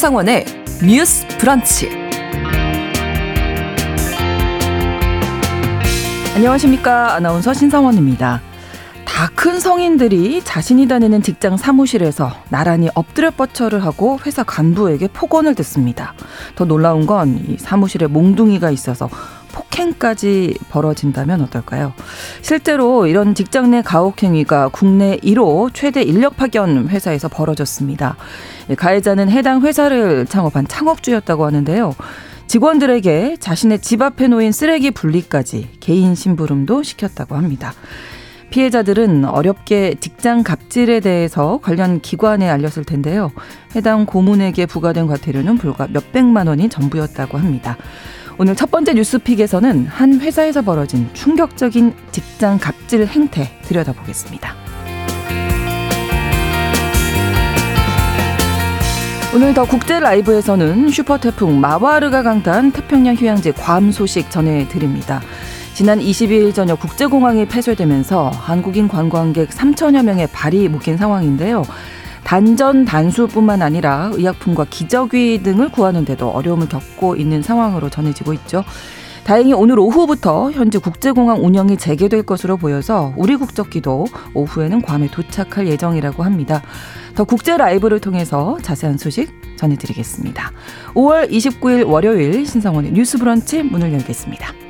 신성원의 뉴스 브런치. 안녕하십니까. 아나운서 신성원입니다. 다 큰 성인들이 자신이 다니는 직장 사무실에서 나란히 엎드려 뻗쳐를 하고 회사 간부에게 폭언을 듣습니다. 더 놀라운 건 이 사무실에 몽둥이가 있어서 폭행까지 벌어진다면 어떨까요? 실제로 이런 직장 내 가혹행위가 국내 1호 최대 인력 파견 회사에서 벌어졌습니다. 가해자는 해당 회사를 창업한 창업주였다고 하는데요. 직원들에게 자신의 집 앞에 놓인 쓰레기 분리까지 개인 심부름도 시켰다고 합니다. 피해자들은 어렵게 직장 갑질에 대해서 관련 기관에 알렸을 텐데요. 해당 고문에게 부과된 과태료는 불과 몇백만 원이 전부였다고 합니다. 오늘 첫 번째 뉴스픽에서는 한 회사에서 벌어진 충격적인 직장 갑질 행태 들여다보겠습니다. 오늘 더 국제 라이브에서는 슈퍼 태풍 마와르가 강타한 태평양 휴양지 괌 소식 전해드립니다. 지난 22일 저녁 국제공항이 폐쇄되면서 한국인 관광객 3천여 명의 발이 묶인 상황인데요. 단전 단수뿐만 아니라 의약품과 기저귀 등을 구하는데도 어려움을 겪고 있는 상황으로 전해지고 있죠. 다행히 오늘 오후부터 현재 국제공항 운영이 재개될 것으로 보여서 우리 국적기도 오후에는 괌에 도착할 예정이라고 합니다. 더 국제 라이브를 통해서 자세한 소식 전해드리겠습니다. 5월 29일 월요일 신성원의 뉴스 브런치 문을 열겠습니다.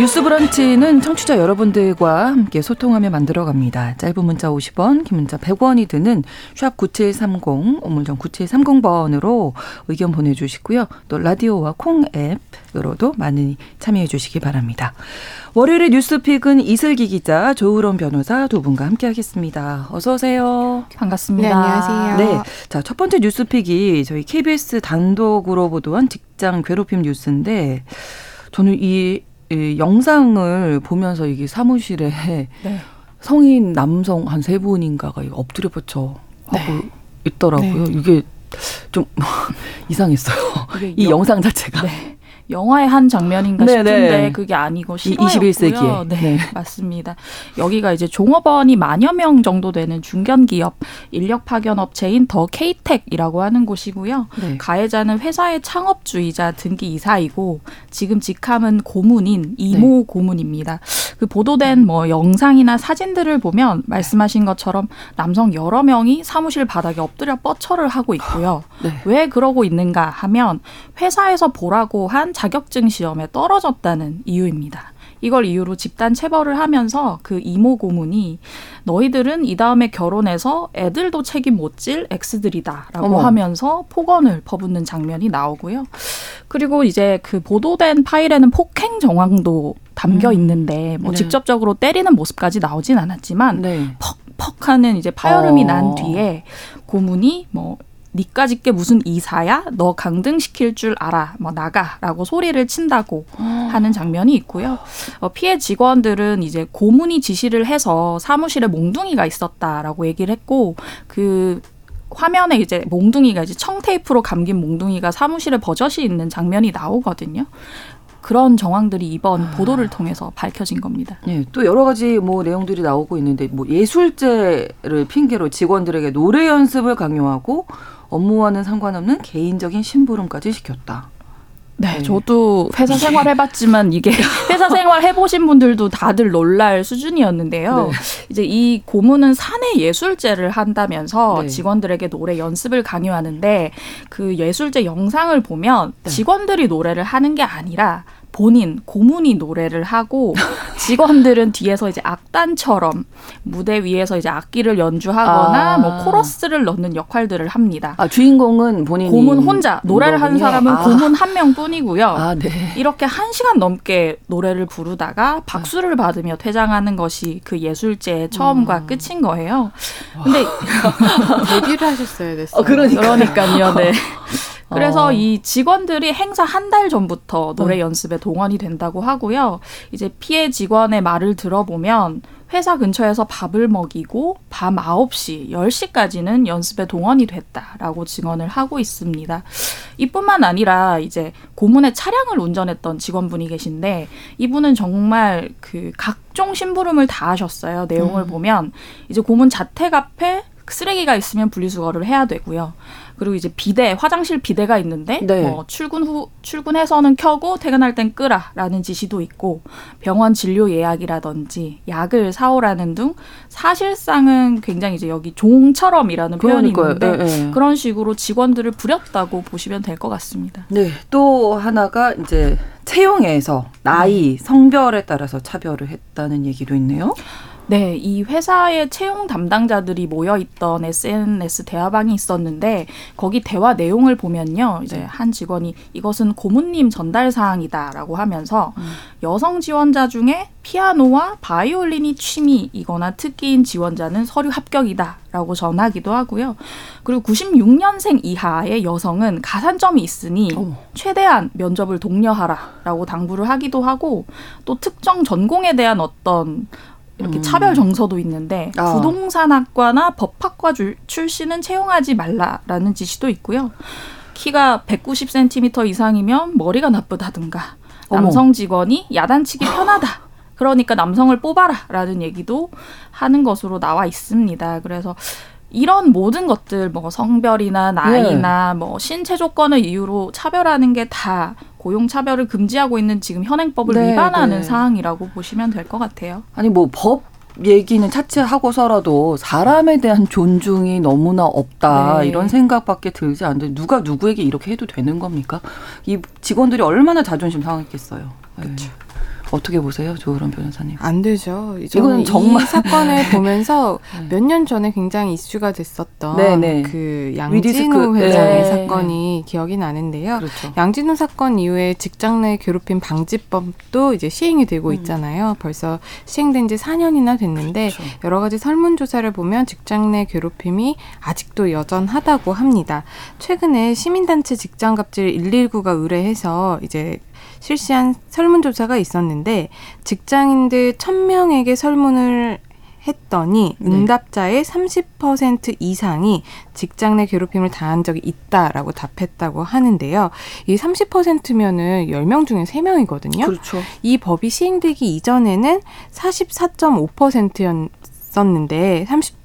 뉴스 브런치는 청취자 여러분들과 함께 소통하며 만들어 갑니다. 짧은 문자 50원, 긴 문자 100원이 드는 샵 9730, 오물정 9730번으로 의견 보내주시고요. 또 라디오와 콩 앱으로도 많이 참여해 주시기 바랍니다. 월요일의 뉴스픽은 이슬기 기자, 조으론 변호사 두 분과 함께 하겠습니다. 어서 오세요. 반갑습니다. 네, 안녕하세요. 네, 자 첫 번째 뉴스픽이 저희 KBS 단독으로 보도한 직장 괴롭힘 뉴스인데 저는 이, 이 영상을 보면서 이게 사무실에 네. 성인 남성 한 세 분인가가 엎드려 뻗쳐 하고 네. 있더라고요. 네. 이게 좀 이상했어요. 이게 이 영- 영상 자체가. 네. 영화의 한 장면인가 네, 싶은데 네. 그게 아니고 이 실화였고요. 21세기에. 네, 네. 맞습니다. 여기가 이제 종업원이 만여 명 정도 되는 중견 기업 인력 파견 업체인 더 K텍이라고 하는 곳이고요. 네. 가해자는 회사의 창업주이자 등기 이사이고 지금 직함은 고문인 이모 고문입니다. 그 보도된 뭐 영상이나 사진들을 보면 말씀하신 것처럼 남성 여러 명이 사무실 바닥에 엎드려 뻗쳐를 하고 있고요. 네. 왜 그러고 있는가 하면 회사에서 보라고 한 자격증 시험에 떨어졌다는 이유입니다. 이걸 이유로 집단 체벌을 하면서 그 이모 고문이 너희들은 이 다음에 결혼해서 애들도 책임 못질 엑스들이다라고 어머. 하면서 폭언을 퍼붓는 장면이 나오고요. 그리고 이제 그 보도된 파일에는 폭행 정황도 담겨 있는데 뭐 네. 직접적으로 때리는 모습까지 나오진 않았지만 네. 퍽퍽 하는 이제 파열음이 어. 난 뒤에 고문이 뭐 니까 짓 게 무슨 이사야? 너 강등시킬 줄 알아. 뭐 나가 라고 소리를 친다고 하는 장면이 있고요. 어, 피해 직원들은 이제 고문이 지시를 해서 사무실에 몽둥이가 있었다라고 얘기를 했고 그 화면에 이제 몽둥이가 이제 청테이프로 감긴 몽둥이가 사무실에 버젓이 있는 장면이 나오거든요. 그런 정황들이 이번 보도를 통해서 밝혀진 겁니다. 네, 또 여러 가지 뭐 내용들이 나오고 있는데 뭐 예술제를 핑계로 직원들에게 노래 연습을 강요하고 업무와는 상관없는 개인적인 심부름까지 시켰다. 네, 네. 저도 회사 생활 해봤지만 이게 회사 생활 해보신 분들도 다들 놀랄 수준이었는데요. 네. 이제 이 고문은 사내 예술제를 한다면서 네. 직원들에게 노래 연습을 강요하는데 그 예술제 영상을 보면 네. 직원들이 노래를 하는 게 아니라 본인 고문이 노래를 하고 직원들은 뒤에서 이제 악단처럼 무대 위에서 이제 악기를 연주하거나 아. 뭐 코러스를 넣는 역할들을 합니다. 아 주인공은 본인이 고문 혼자 노래를 하는. 사람은 아. 고문 한 명뿐이고요. 아 네. 이렇게 한 시간 넘게 노래를 부르다가 박수를 받으며 퇴장하는 것이 그 예술제의 처음과 음. 끝인 거예요. 근데 데뷔를 하셨어야 됐어요. 어, 그러니까. 그러니까요, 네. 그래서 어. 이 직원들이 행사 한 달 전부터 노래 네. 연습에 동원이 된다고 하고요. 이제 피해 직원의 말을 들어보면 회사 근처에서 밥을 먹이고 밤 9시, 10시까지는 연습에 동원이 됐다라고 증언을 하고 있습니다. 이뿐만 아니라 이제 고문의 차량을 운전했던 직원분이 계신데 이분은 정말 그 각종 심부름을 다 하셨어요. 내용을 음. 보면 이제 고문 자택 앞에 쓰레기가 있으면 분리수거를 해야 되고요. 그리고 이제 비대, 화장실 비대가 있는데 네. 뭐 출근 후 출근해서는 켜고 퇴근할 땐 끄라라는 지시도 있고 병원 진료 예약이라든지 약을 사오라는 등 사실상은 굉장히 이제 여기 종처럼이라는 표현이 있는데 네, 네. 그런 식으로 직원들을 부렸다고 보시면 될 것 같습니다. 네. 또 하나가 이제 채용에서 나이, 성별에 따라서 차별을 했다는 얘기도 있네요. 네, 이 회사의 채용 담당자들이 모여 있던 SNS 대화방이 있었는데 거기 대화 내용을 보면요. 이제 네. 한 직원이 이것은 고문님 전달 사항이다라고 하면서 음. 여성 지원자 중에 피아노와 바이올린이 취미이거나 특기인 지원자는 서류 합격이다라고 전하기도 하고요. 그리고 96년생 이하의 여성은 가산점이 있으니 어. 최대한 면접을 독려하라라고 당부를 하기도 하고 또 특정 전공에 대한 어떤 이렇게 음. 차별 정서도 있는데 아. 부동산학과나 법학과 출신은 채용하지 말라라는 지시도 있고요. 키가 190cm 이상이면 머리가 나쁘다든가 어머. 남성 직원이 야단치기 편하다. 그러니까 남성을 뽑아라라는 얘기도 하는 것으로 나와 있습니다. 그래서 이런 모든 것들 뭐 성별이나 나이나 네. 뭐 신체 조건을 이유로 차별하는 게 다 고용 차별을 금지하고 있는 지금 현행법을 네, 위반하는 네. 사항이라고 보시면 될 것 같아요. 아니 뭐법 얘기는 차치하고서라도 사람에 대한 존중이 너무나 없다 네. 이런 생각밖에 들지 않는데 누가 누구에게 이렇게 해도 되는 겁니까? 이 직원들이 얼마나 자존심 상했겠어요. 그렇죠. 어떻게 보세요, 조으론 변호사님? 안 되죠. 이건 정말 이 사건을 보면서 네. 몇년 전에 굉장히 이슈가 됐었던 네네. 네. 그 양진우 회장의 네. 사건이 기억이 나는데요. 그렇죠. 양진우 사건 이후에 직장 내 괴롭힘 방지법도 이제 시행이 되고 음. 있잖아요. 벌써 시행된 지 4년이나 됐는데 그렇죠. 여러 가지 설문 조사를 보면 직장 내 괴롭힘이 아직도 여전하다고 합니다. 최근에 시민단체 직장갑질 119가 의뢰해서 이제 실시한 설문조사가 있었는데 직장인들 천명에게 설문을 했더니 네. 응답자의 30% 이상이 직장 내 괴롭힘을 당한 적이 있다라고 답했다고 하는데요. 이 30%면은 10명 중에 3명이거든요. 그렇죠. 이 법이 시행되기 이전에는 44.5%였 었는데 30%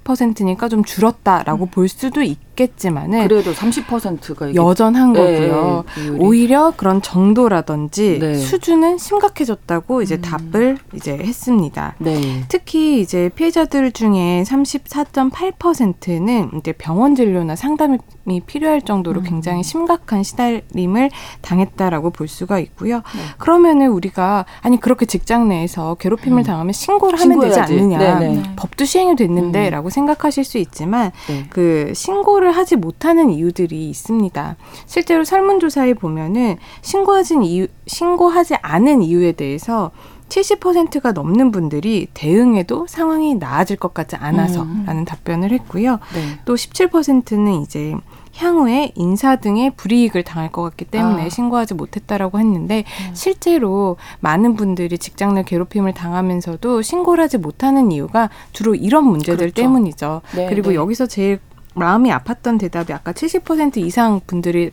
니까 좀 줄었다라고 음. 볼 수도 있 있겠지만은 그래도 30%가 여전한 네, 거고요. 네, 오히려 그런 정도라든지 네. 수준은 심각해졌다고 이제 음. 답을 이제 했습니다. 네. 특히 이제 피해자들 중에 34.8%는 이제 병원 진료나 상담이 필요할 정도로 음. 굉장히 심각한 시달림을 당했다라고 볼 수가 있고요. 네. 그러면은 우리가 아니 그렇게 직장 내에서 괴롭힘을 음. 당하면 신고를 하면 되지 않느냐. 네네. 법도 시행이 됐는데라고 음. 생각하실 수 있지만 네. 그 신고를 하지 못하는 이유들이 있습니다. 실제로 설문조사에 보면은 신고하진 이유, 신고하지 않은 이유에 대해서 70%가 넘는 분들이 대응에도 상황이 나아질 것 같지 않아서라는 음. 답변을 했고요. 네. 또 17%는 이제 향후에 인사 등의 불이익을 당할 것 같기 때문에 아. 신고하지 못했다라고 했는데 음. 실제로 많은 분들이 직장 내 괴롭힘을 당하면서도 신고를 하지 못하는 이유가 주로 이런 문제들 그렇죠. 때문이죠. 네, 그리고 네. 여기서 제일 마음이 아팠던 대답이 아까 70% 이상 분들이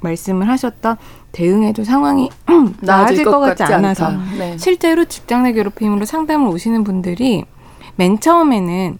말씀을 하셨던 대응에도 상황이 나아질 것, 것 같지 않아서 네. 실제로 직장 내 괴롭힘으로 상담을 오시는 분들이 맨 처음에는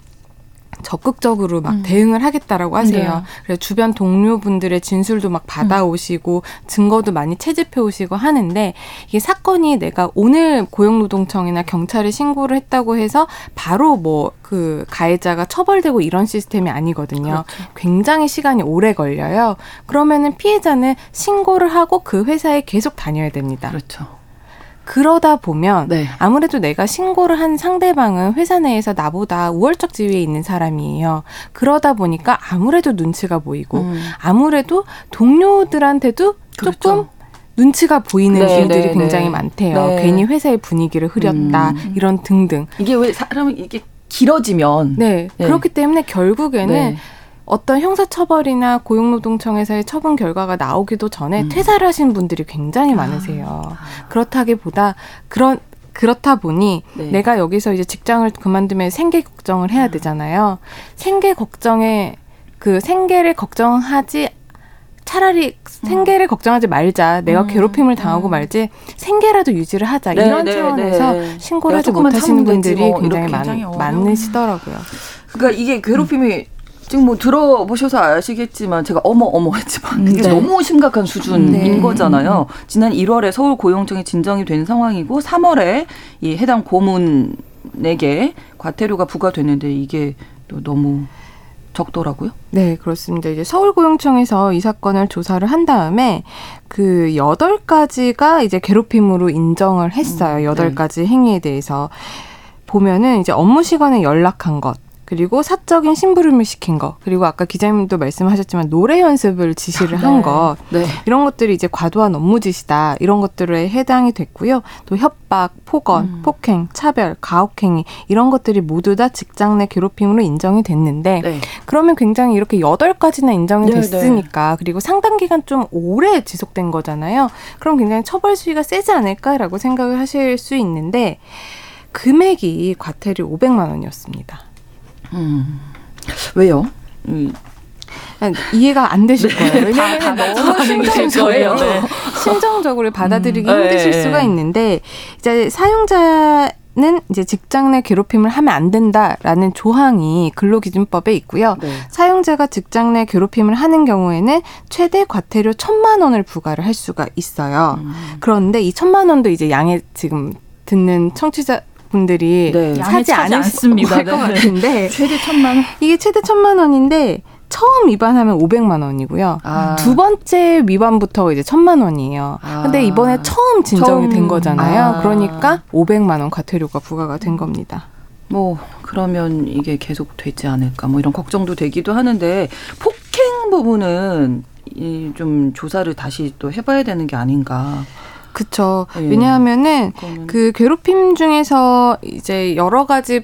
적극적으로 막 음. 대응을 하겠다라고 하세요. 네. 그래서 주변 동료분들의 진술도 막 받아오시고 음. 증거도 많이 채집해 오시고 하는데 이게 사건이 내가 오늘 고용노동청이나 경찰에 신고를 했다고 해서 바로 뭐 그 가해자가 처벌되고 이런 시스템이 아니거든요. 그렇죠. 굉장히 시간이 오래 걸려요. 그러면은 피해자는 신고를 하고 그 회사에 계속 다녀야 됩니다. 그렇죠. 그러다 보면 네. 아무래도 내가 신고를 한 상대방은 회사 내에서 나보다 우월적 지위에 있는 사람이에요. 그러다 보니까 아무래도 눈치가 보이고 음. 아무래도 동료들한테도 그렇죠. 조금 눈치가 보이는 네, 일들이 네, 굉장히 네. 많대요. 네. 괜히 회사의 분위기를 흐렸다 음. 이런 등등. 이게 왜 사람은 이게 길어지면 네, 네. 그렇기 때문에 결국에는 네. 어떤 형사처벌이나 고용노동청에서의 처분 결과가 나오기도 전에 음. 퇴사를 하신 분들이 굉장히 아. 많으세요. 아. 그렇다기보다 그런 그렇다 보니 네. 내가 여기서 이제 직장을 그만두면 생계 걱정을 해야 되잖아요. 생계 걱정에 그 생계를 걱정하지 차라리 생계를 걱정하지 말자. 내가 음. 괴롭힘을 당하고 음. 말지 생계라도 유지를 하자. 네, 이런 네, 차원에서 네. 신고를 야, 하지 못하시는 분들이 뭐 굉장히 굉장히 많, 어려운. 많으시더라고요. 그러니까 이게 괴롭힘이 지금 뭐 들어보셔서 아시겠지만 제가 어머 어머 했지만 이게 네. 너무 심각한 수준인 네. 거잖아요. 지난 1월에 서울 고용청이 진정이 된 상황이고 3월에 이 해당 고문에게 과태료가 부과됐는데 이게 또 너무 적더라고요. 네, 그렇습니다. 이제 서울고용청에서 이 사건을 조사를 한 다음에 그 여덟 가지가 이제 괴롭힘으로 인정을 했어요. 음, 여덟 네. 가지 행위에 대해서 보면은 이제 업무 시간에 연락한 것. 그리고 사적인 심부름을 시킨 거, 그리고 아까 기자님도 말씀하셨지만 노래 연습을 지시를 한 것, 네. 이런 것들이 이제 과도한 업무 지시다 이런 것들에 해당이 됐고요. 또 협박, 폭언, 음. 폭행, 차별, 가혹행위 이런 것들이 모두 다 직장 내 괴롭힘으로 인정이 됐는데 네. 그러면 굉장히 이렇게 여덟 가지나 인정이 네, 됐으니까 그리고 상당 기간 좀 오래 지속된 거잖아요. 그럼 굉장히 처벌 수위가 세지 않을까라고 생각을 하실 수 있는데 금액이 과태료 500만 원이었습니다. 음. 왜요? 음, 이해가 안 되실 거예요. 다- 왜냐하면 다 너무 거예요. 네. 심정적으로 받아들이기 음. 힘드실 네, 수가 네. 있는데 이제 사용자 는 이제 직장 내 괴롭힘을 하면 안 된다라는 조항이 근로기준법에 있고요. 네. 사용자가 직장 내 괴롭힘을 하는 경우에는 최대 과태료 천만 원을 부과를 할 수가 있어요. 음. 그런데 이 천만 원도 이제 양해 지금 듣는 청취자 분들이 네. 사지 않을 않습니다. 것 네. 같은데 최대 천만 원. 이게 최대 천만 원인데 처음 위반하면 500만 원이고요. 아. 두 번째 위반부터 이제 천만 원이에요. 아. 근데 이번에 처음 진정이 처음. 된 거잖아요. 아. 그러니까 500만 원 과태료가 부과가 된 겁니다. 뭐 그러면 이게 계속 되지 않을까 뭐 이런 걱정도 되기도 하는데 폭행 부분은 이 좀 조사를 다시 또 해봐야 되는 게 아닌가. 그쵸. 예. 왜냐하면은 그거는 그 괴롭힘 중에서 이제 여러 가지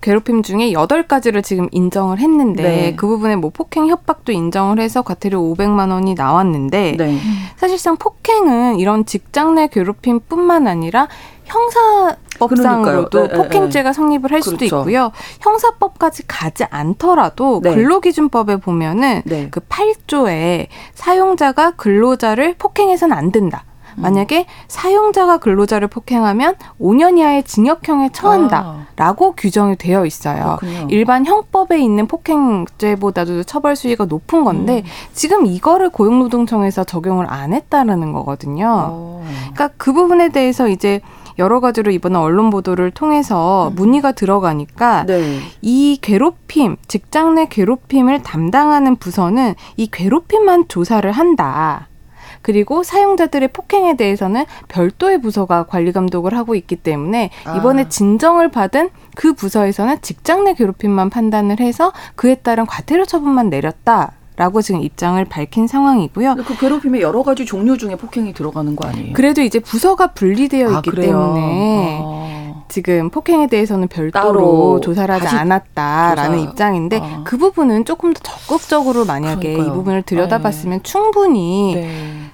괴롭힘 중에 여덟 가지를 지금 인정을 했는데 네. 그 부분에 뭐 폭행 협박도 인정을 해서 과태료 500만 원이 나왔는데 네. 사실상 폭행은 이런 직장 내 괴롭힘뿐만 아니라 형사 법상으로도 그러니까요. 네, 폭행죄가 성립을 할 수도 그렇죠. 있고요. 형사법까지 가지 않더라도 네. 근로기준법에 보면은 네. 그 8조에 사용자가 근로자를 폭행해서는 안 된다. 음. 만약에 사용자가 근로자를 폭행하면 5년 이하의 징역형에 처한다. 라고 규정이 되어 있어요. 아. 그렇군요. 일반 형법에 있는 폭행죄보다도 처벌 수위가 높은 건데 음. 지금 이거를 고용노동청에서 적용을 안 했다라는 거거든요. 어. 그러니까 그 부분에 대해서 이제 여러 가지로 이번에 언론 보도를 통해서 음. 문의가 들어가니까 네. 이 괴롭힘, 직장 내 괴롭힘을 담당하는 부서는 이 괴롭힘만 조사를 한다. 그리고 사용자들의 폭행에 대해서는 별도의 부서가 관리 감독을 하고 있기 때문에 아. 이번에 진정을 받은 그 부서에서는 직장 내 괴롭힘만 판단을 해서 그에 따른 과태료 처분만 내렸다. 라고 지금 입장을 밝힌 상황이고요. 그 괴롭힘의 여러 가지 종류 중에 폭행이 들어가는 거 아니에요? 그래도 이제 부서가 분리되어 아, 있기 그래요? 때문에 아. 지금 폭행에 대해서는 별도로 조사를 하지 않았다라는 조사. 입장인데 아. 그 부분은 조금 더 적극적으로 만약에 그러니까요. 이 부분을 들여다봤으면 충분히 네.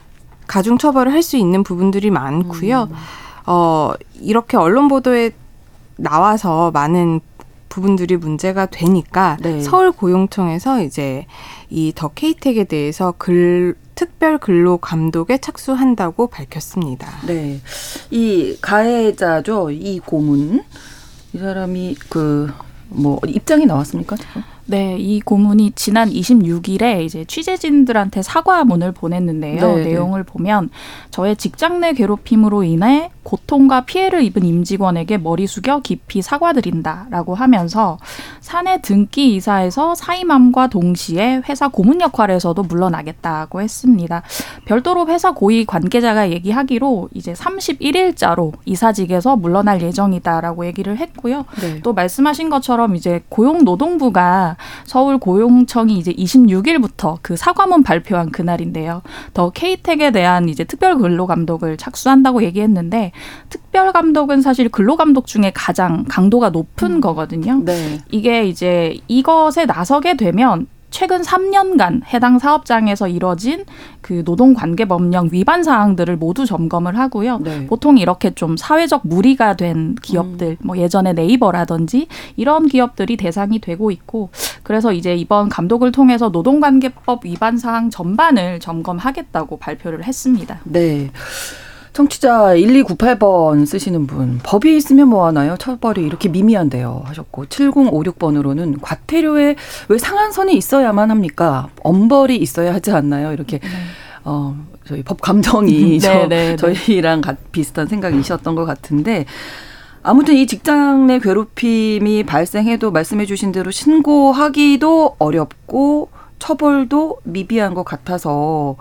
가중 처벌을 할 수 있는 부분들이 많고요. 음. 어 이렇게 언론 보도에 나와서 많은 부분들이 문제가 되니까 네. 서울 고용청에서 이제 이 더 케이텍에 대해서 글 특별 근로 감독에 착수한다고 밝혔습니다. 네. 이 가해자죠. 이 고문. 이 사람이 그 뭐 입장이 나왔습니까? 지금? 네, 이 고문이 지난 26일에 이제 취재진들한테 사과문을 보냈는데요. 네, 네. 내용을 보면 저의 직장 내 괴롭힘으로 인해 고통과 피해를 입은 임직원에게 머리 숙여 깊이 사과드린다라고 하면서 사내 등기 이사에서 사임함과 동시에 회사 고문 역할에서도 물러나겠다고 했습니다. 별도로 회사 고위 관계자가 얘기하기로 이제 31일자로 이사직에서 물러날 예정이다라고 얘기를 했고요. 네. 또 말씀하신 것처럼 이제 고용노동부가 서울 고용청이 이제 26일부터 그 사과문 발표한 그날인데요. 더 케이텍에 대한 이제 특별 근로 감독을 착수한다고 얘기했는데 특별 감독은 사실 근로 감독 중에 가장 강도가 높은 거거든요. 네. 이게 이제 이것에 나서게 되면 최근 3년간 해당 사업장에서 이뤄진 그 노동관계법령 위반 사항들을 모두 점검을 하고요. 네. 보통 이렇게 좀 사회적 무리가 된 기업들, 음. 뭐 예전에 네이버라든지 이런 기업들이 대상이 되고 있고, 그래서 이제 이번 감독을 통해서 노동관계법 위반 사항 전반을 점검하겠다고 발표를 했습니다. 네. 청취자 1298번 쓰시는 분 법이 있으면 뭐 하나요? 처벌이 이렇게 미미한데요 하셨고 7056번으로는 과태료에 왜 상한선이 있어야만 합니까? 엄벌이 있어야 하지 않나요? 이렇게 네. 어 저희 법 감정이 네, 저, 네, 네, 저희랑 비슷한 생각이셨던 것 같은데 아무튼 이 직장 내 괴롭힘이 발생해도 말씀해 주신 대로 신고하기도 어렵고 처벌도 미비한 것 같아서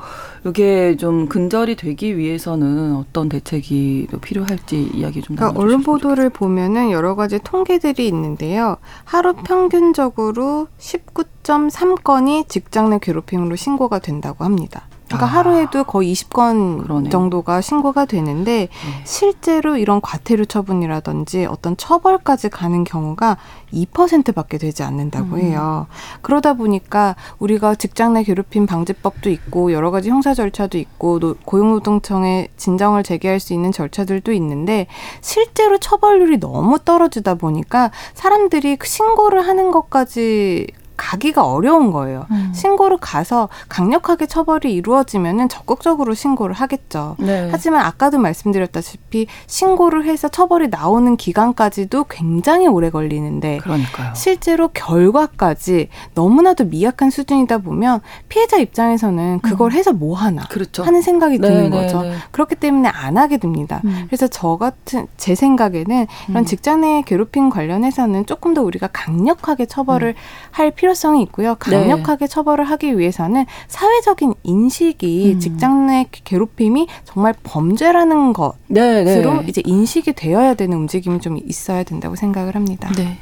이게 좀 근절이 되기 위해서는 어떤 대책이 필요할지 이야기 좀 그러니까 언론 보도를 보면은 여러 가지 통계들이 있는데요. 하루 평균적으로 19.3건이 직장 내 괴롭힘으로 신고가 된다고 합니다. 그러니까 아. 하루에도 거의 20건 그러네요. 정도가 신고가 되는데 네. 실제로 이런 과태료 처분이라든지 어떤 처벌까지 가는 경우가 2%밖에 되지 않는다고 음. 해요. 그러다 보니까 우리가 직장 내 괴롭힘 방지법도 있고 여러 가지 형사 절차도 있고 고용노동청에 진정을 제기할 수 있는 절차들도 있는데 실제로 처벌률이 너무 떨어지다 보니까 사람들이 신고를 하는 것까지 가기가 어려운 거예요. 음. 신고를 가서 강력하게 처벌이 이루어지면은 적극적으로 신고를 하겠죠. 네. 하지만 아까도 말씀드렸다시피 신고를 해서 처벌이 나오는 기간까지도 굉장히 오래 걸리는데 그러니까요. 실제로 결과까지 너무나도 미약한 수준이다 보면 피해자 입장에서는 그걸 음. 해서 뭐 하나 그렇죠. 하는 생각이 네, 드는 네, 거죠. 네. 그렇기 때문에 안 하게 됩니다. 음. 그래서 저 같은 제 생각에는 이런 음. 직장 내 괴롭힘 관련해서는 조금 더 우리가 강력하게 처벌을 음. 할 필요 필요성이 있고요. 강력하게 네. 처벌을 하기 위해서는 사회적인 인식이 음. 직장 내 괴롭힘이 정말 범죄라는 것으로 네, 네. 이제 인식이 되어야 되는 움직임이 좀 있어야 된다고 생각을 합니다. 네,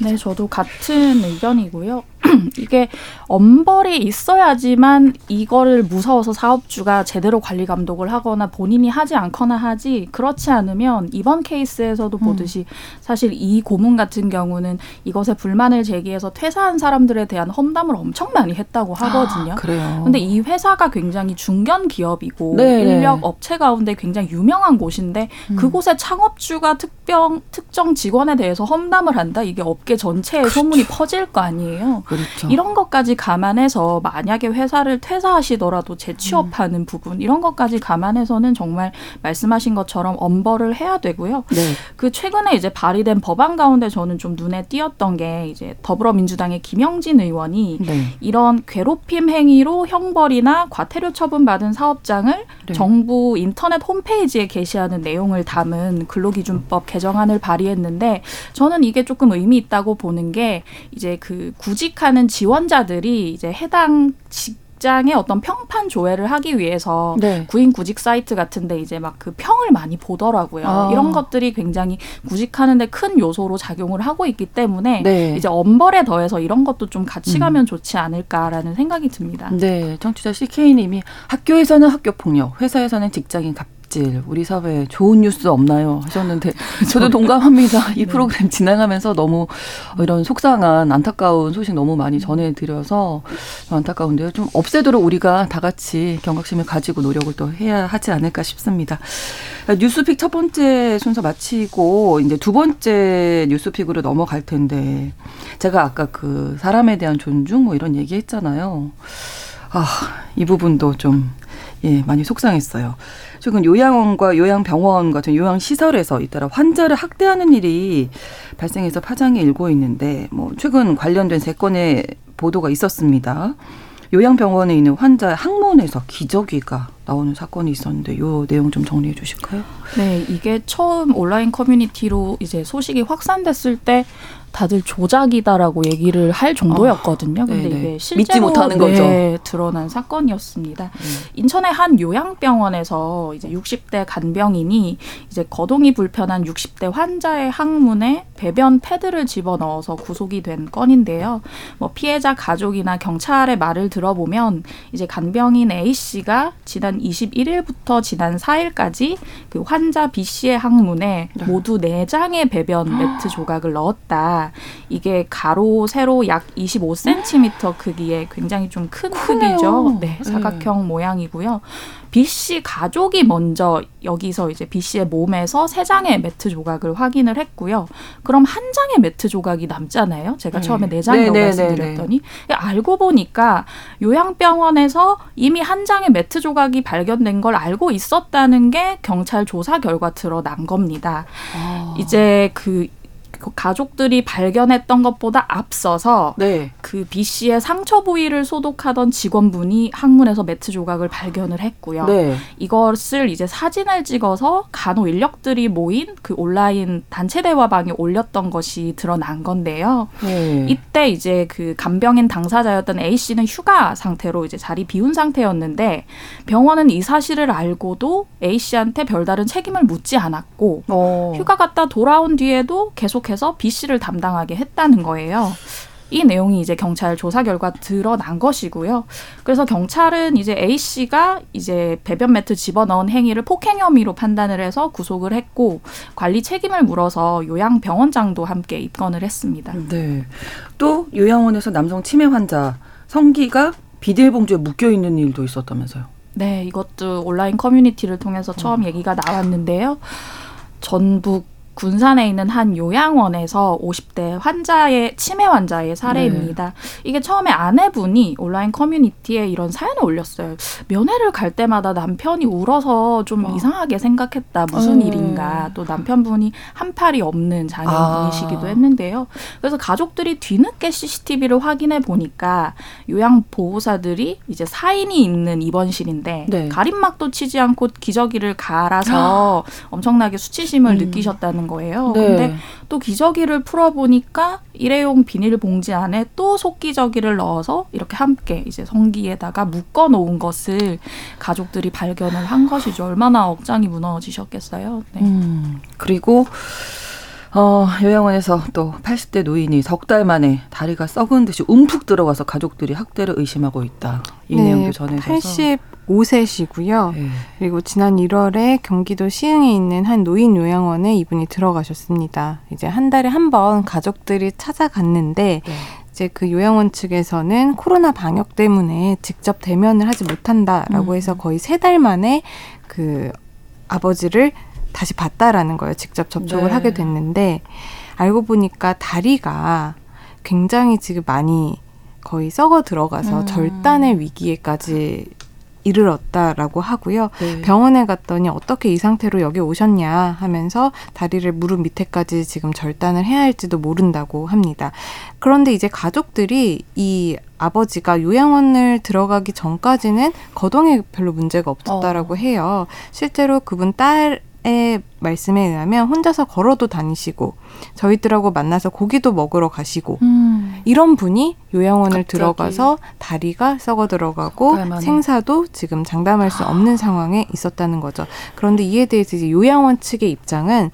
네 저도 같은 의견이고요. 이게 엄벌이 있어야지만 이거를 무서워서 사업주가 제대로 관리 감독을 하거나 본인이 하지 않거나 하지 그렇지 않으면 이번 케이스에서도 음. 보듯이 사실 이 고문 같은 경우는 이것에 불만을 제기해서 퇴사한 사람들에 대한 험담을 엄청 많이 했다고 하거든요. 아, 그래요. 근데 이 회사가 굉장히 중견 기업이고 네, 네. 인력 업체 가운데 굉장히 유명한 곳인데 음. 그곳의 창업주가 특정 특정 직원에 대해서 험담을 한다. 이게 업계 전체에 그렇죠. 소문이 퍼질 거 아니에요. 그렇죠. 이런 것까지 감안해서 만약에 회사를 퇴사하시더라도 재취업하는 음. 부분 이런 것까지 감안해서는 정말 말씀하신 것처럼 엄벌을 해야 되고요. 네. 그 최근에 이제 발의된 법안 가운데 저는 좀 눈에 띄었던 게 이제 더불어민주당의 김영진 의원이 네. 이런 괴롭힘 행위로 형벌이나 과태료 처분 받은 사업장을 네. 정부 인터넷 홈페이지에 게시하는 내용을 담은 근로기준법 개정안을 발의했는데 저는 이게 조금 의미 있다고 보는 게 이제 그 구직 구직하는 지원자들이 이제 해당 직장의 어떤 평판 조회를 하기 위해서 네. 구인 구직 사이트 같은데 이제 막 그 평을 많이 보더라고요. 아. 이런 것들이 굉장히 구직하는데 큰 요소로 작용을 하고 있기 때문에 네. 이제 엄벌에 더해서 이런 것도 좀 같이 음. 가면 음. 좋지 않을까라는 생각이 듭니다. 네, 청취자 CK님이 학교에서는 학교 폭력, 회사에서는 직장인 갑 갑질 우리 사회에 좋은 뉴스 없나요 하셨는데 저도 동감합니다. 이 네. 프로그램 진행하면서 너무 이런 속상한 안타까운 소식 너무 많이 전해드려서 안타까운데요. 좀 없애도록 우리가 다 같이 경각심을 가지고 노력을 또 해야 하지 않을까 싶습니다. 뉴스픽 첫 번째 순서 마치고 이제 두 번째 뉴스픽으로 넘어갈 텐데 제가 아까 그 사람에 대한 존중 뭐 이런 얘기했잖아요. 아, 이 부분도 좀 예, 많이 속상했어요. 최근 요양원과 요양병원 같은 요양시설에서 잇따라 환자를 학대하는 일이 발생해서 파장이 일고 있는데 뭐 최근 관련된 세 건의 보도가 있었습니다. 요양병원에 있는 환자 항문에서 기저귀가 나오는 사건이 있었는데 요 내용 좀 정리해 주실까요? 네, 이게 처음 온라인 커뮤니티로 이제 소식이 확산됐을 때 다들 조작이다라고 얘기를 할 정도였거든요. 아, 근데 네네. 이게 실제로 믿지 못하는 네, 거죠. 드러난 사건이었습니다. 음. 인천의 한 요양병원에서 이제 60대 간병인이 이제 거동이 불편한 60대 환자의 항문에 배변 패드를 집어넣어서 구속이 된 건인데요. 뭐 피해자 가족이나 경찰의 말을 들어보면 이제 간병인 A 씨가 지난 지난 21일부터 지난 4일까지 그 환자 B 씨의 항문에 네. 모두 4장의 배변 매트 조각을 넣었다. 이게 가로 세로 약 25cm 크기의 굉장히 좀 큰. 크기죠. 네, 사각형 모양이고요. B 씨 가족이 먼저 여기서 이제 B 씨의 몸에서 세 장의 매트 조각을 확인을 했고요. 그럼 한 장의 매트 조각이 남잖아요. 제가 네. 처음에 네 장이라고 네, 네, 말씀드렸더니 알고 보니까 요양병원에서 이미 한 장의 매트 조각이 발견된 걸 알고 있었다는 게 경찰 조사 결과 드러난 겁니다. 아. 이제 그 가족들이 발견했던 것보다 앞서서 네. 그 B 씨의 상처 부위를 소독하던 직원분이 항문에서 매트 조각을 발견을 했고요. 네. 이것을 이제 사진을 찍어서 간호 인력들이 모인 그 온라인 단체 대화방에 올렸던 것이 드러난 건데요. 네. 이때 이제 그 간병인 당사자였던 A 씨는 휴가 상태로 이제 자리 비운 상태였는데 병원은 이 사실을 알고도 A 씨한테 별다른 책임을 묻지 않았고 어. 휴가 갔다 돌아온 뒤에도 계속해서 B 씨를 담당하게 했다는 거예요. 이 내용이 이제 경찰 조사 결과 드러난 것이고요. 그래서 경찰은 이제 A 씨가 이제 배변 매트 집어넣은 행위를 폭행 혐의로 판단을 해서 구속을 했고 관리 책임을 물어서 요양병원장도 함께 입건을 했습니다. 네. 또 요양원에서 남성 치매 환자 성기가 비닐봉지에 묶여 있는 일도 있었다면서요. 네, 이것도 온라인 커뮤니티를 통해서 처음 얘기가 나왔는데요. 전북 군산에 있는 한 요양원에서 50대 환자의 치매 환자의 사례입니다. 이게 처음에 아내분이 온라인 커뮤니티에 이런 사연을 올렸어요. 면회를 갈 때마다 남편이 울어서 좀 어. 이상하게 생각했다. 무슨 어. 일인가. 또 남편분이 한 팔이 없는 장애인이시기도 아. 했는데요. 그래서 가족들이 뒤늦게 CCTV를 확인해 보니까 요양 보호사들이 이제 사인이 있는 입원실인데 네. 가림막도 치지 않고 기저귀를 갈아서 엄청나게 수치심을 음. 느끼셨다는 거예요. 네. 근데 또 기저귀를 풀어보니까 일회용 비닐봉지 안에 또 속기저귀를 넣어서 이렇게 함께 이제 성기에다가 묶어 놓은 것을 가족들이 발견을 한 것이죠. 얼마나 억장이 무너지셨겠어요. 네. 음. 그리고 어, 요양원에서 또 80대 노인이 석 달 만에 다리가 썩은 듯이 움푹 들어가서 가족들이 학대를 의심하고 있다. 이 내용도 전해져서. 85세시고요. 네. 그리고 지난 1월에 경기도 시흥에 있는 한 노인 요양원에 이분이 들어가셨습니다. 이제 한 달에 한 번 가족들이 찾아갔는데 네. 이제 그 요양원 측에서는 코로나 방역 때문에 직접 대면을 하지 못한다라고 음. 해서 거의 세 달 만에 그 아버지를 다시 봤다라는 거예요. 직접 접촉을 네. 하게 됐는데 알고 보니까 다리가 굉장히 지금 많이 거의 썩어 들어가서 음. 절단의 위기에까지 이르렀다라고 하고요. 네. 병원에 갔더니 어떻게 이 상태로 여기 오셨냐 하면서 다리를 무릎 밑에까지 지금 절단을 해야 할지도 모른다고 합니다. 그런데 이제 가족들이 이 아버지가 요양원을 들어가기 전까지는 거동에 별로 문제가 없었다라고 어. 해요. 실제로 그분 딸 의 말씀에 의하면 혼자서 걸어도 다니시고 저희들하고 만나서 고기도 먹으러 가시고 음. 이런 분이 요양원을 갑자기. 들어가서 다리가 썩어 들어가고 달 만에. 생사도 지금 장담할 수 없는 상황에 있었다는 거죠. 그런데 이에 대해서 이제 요양원 측의 입장은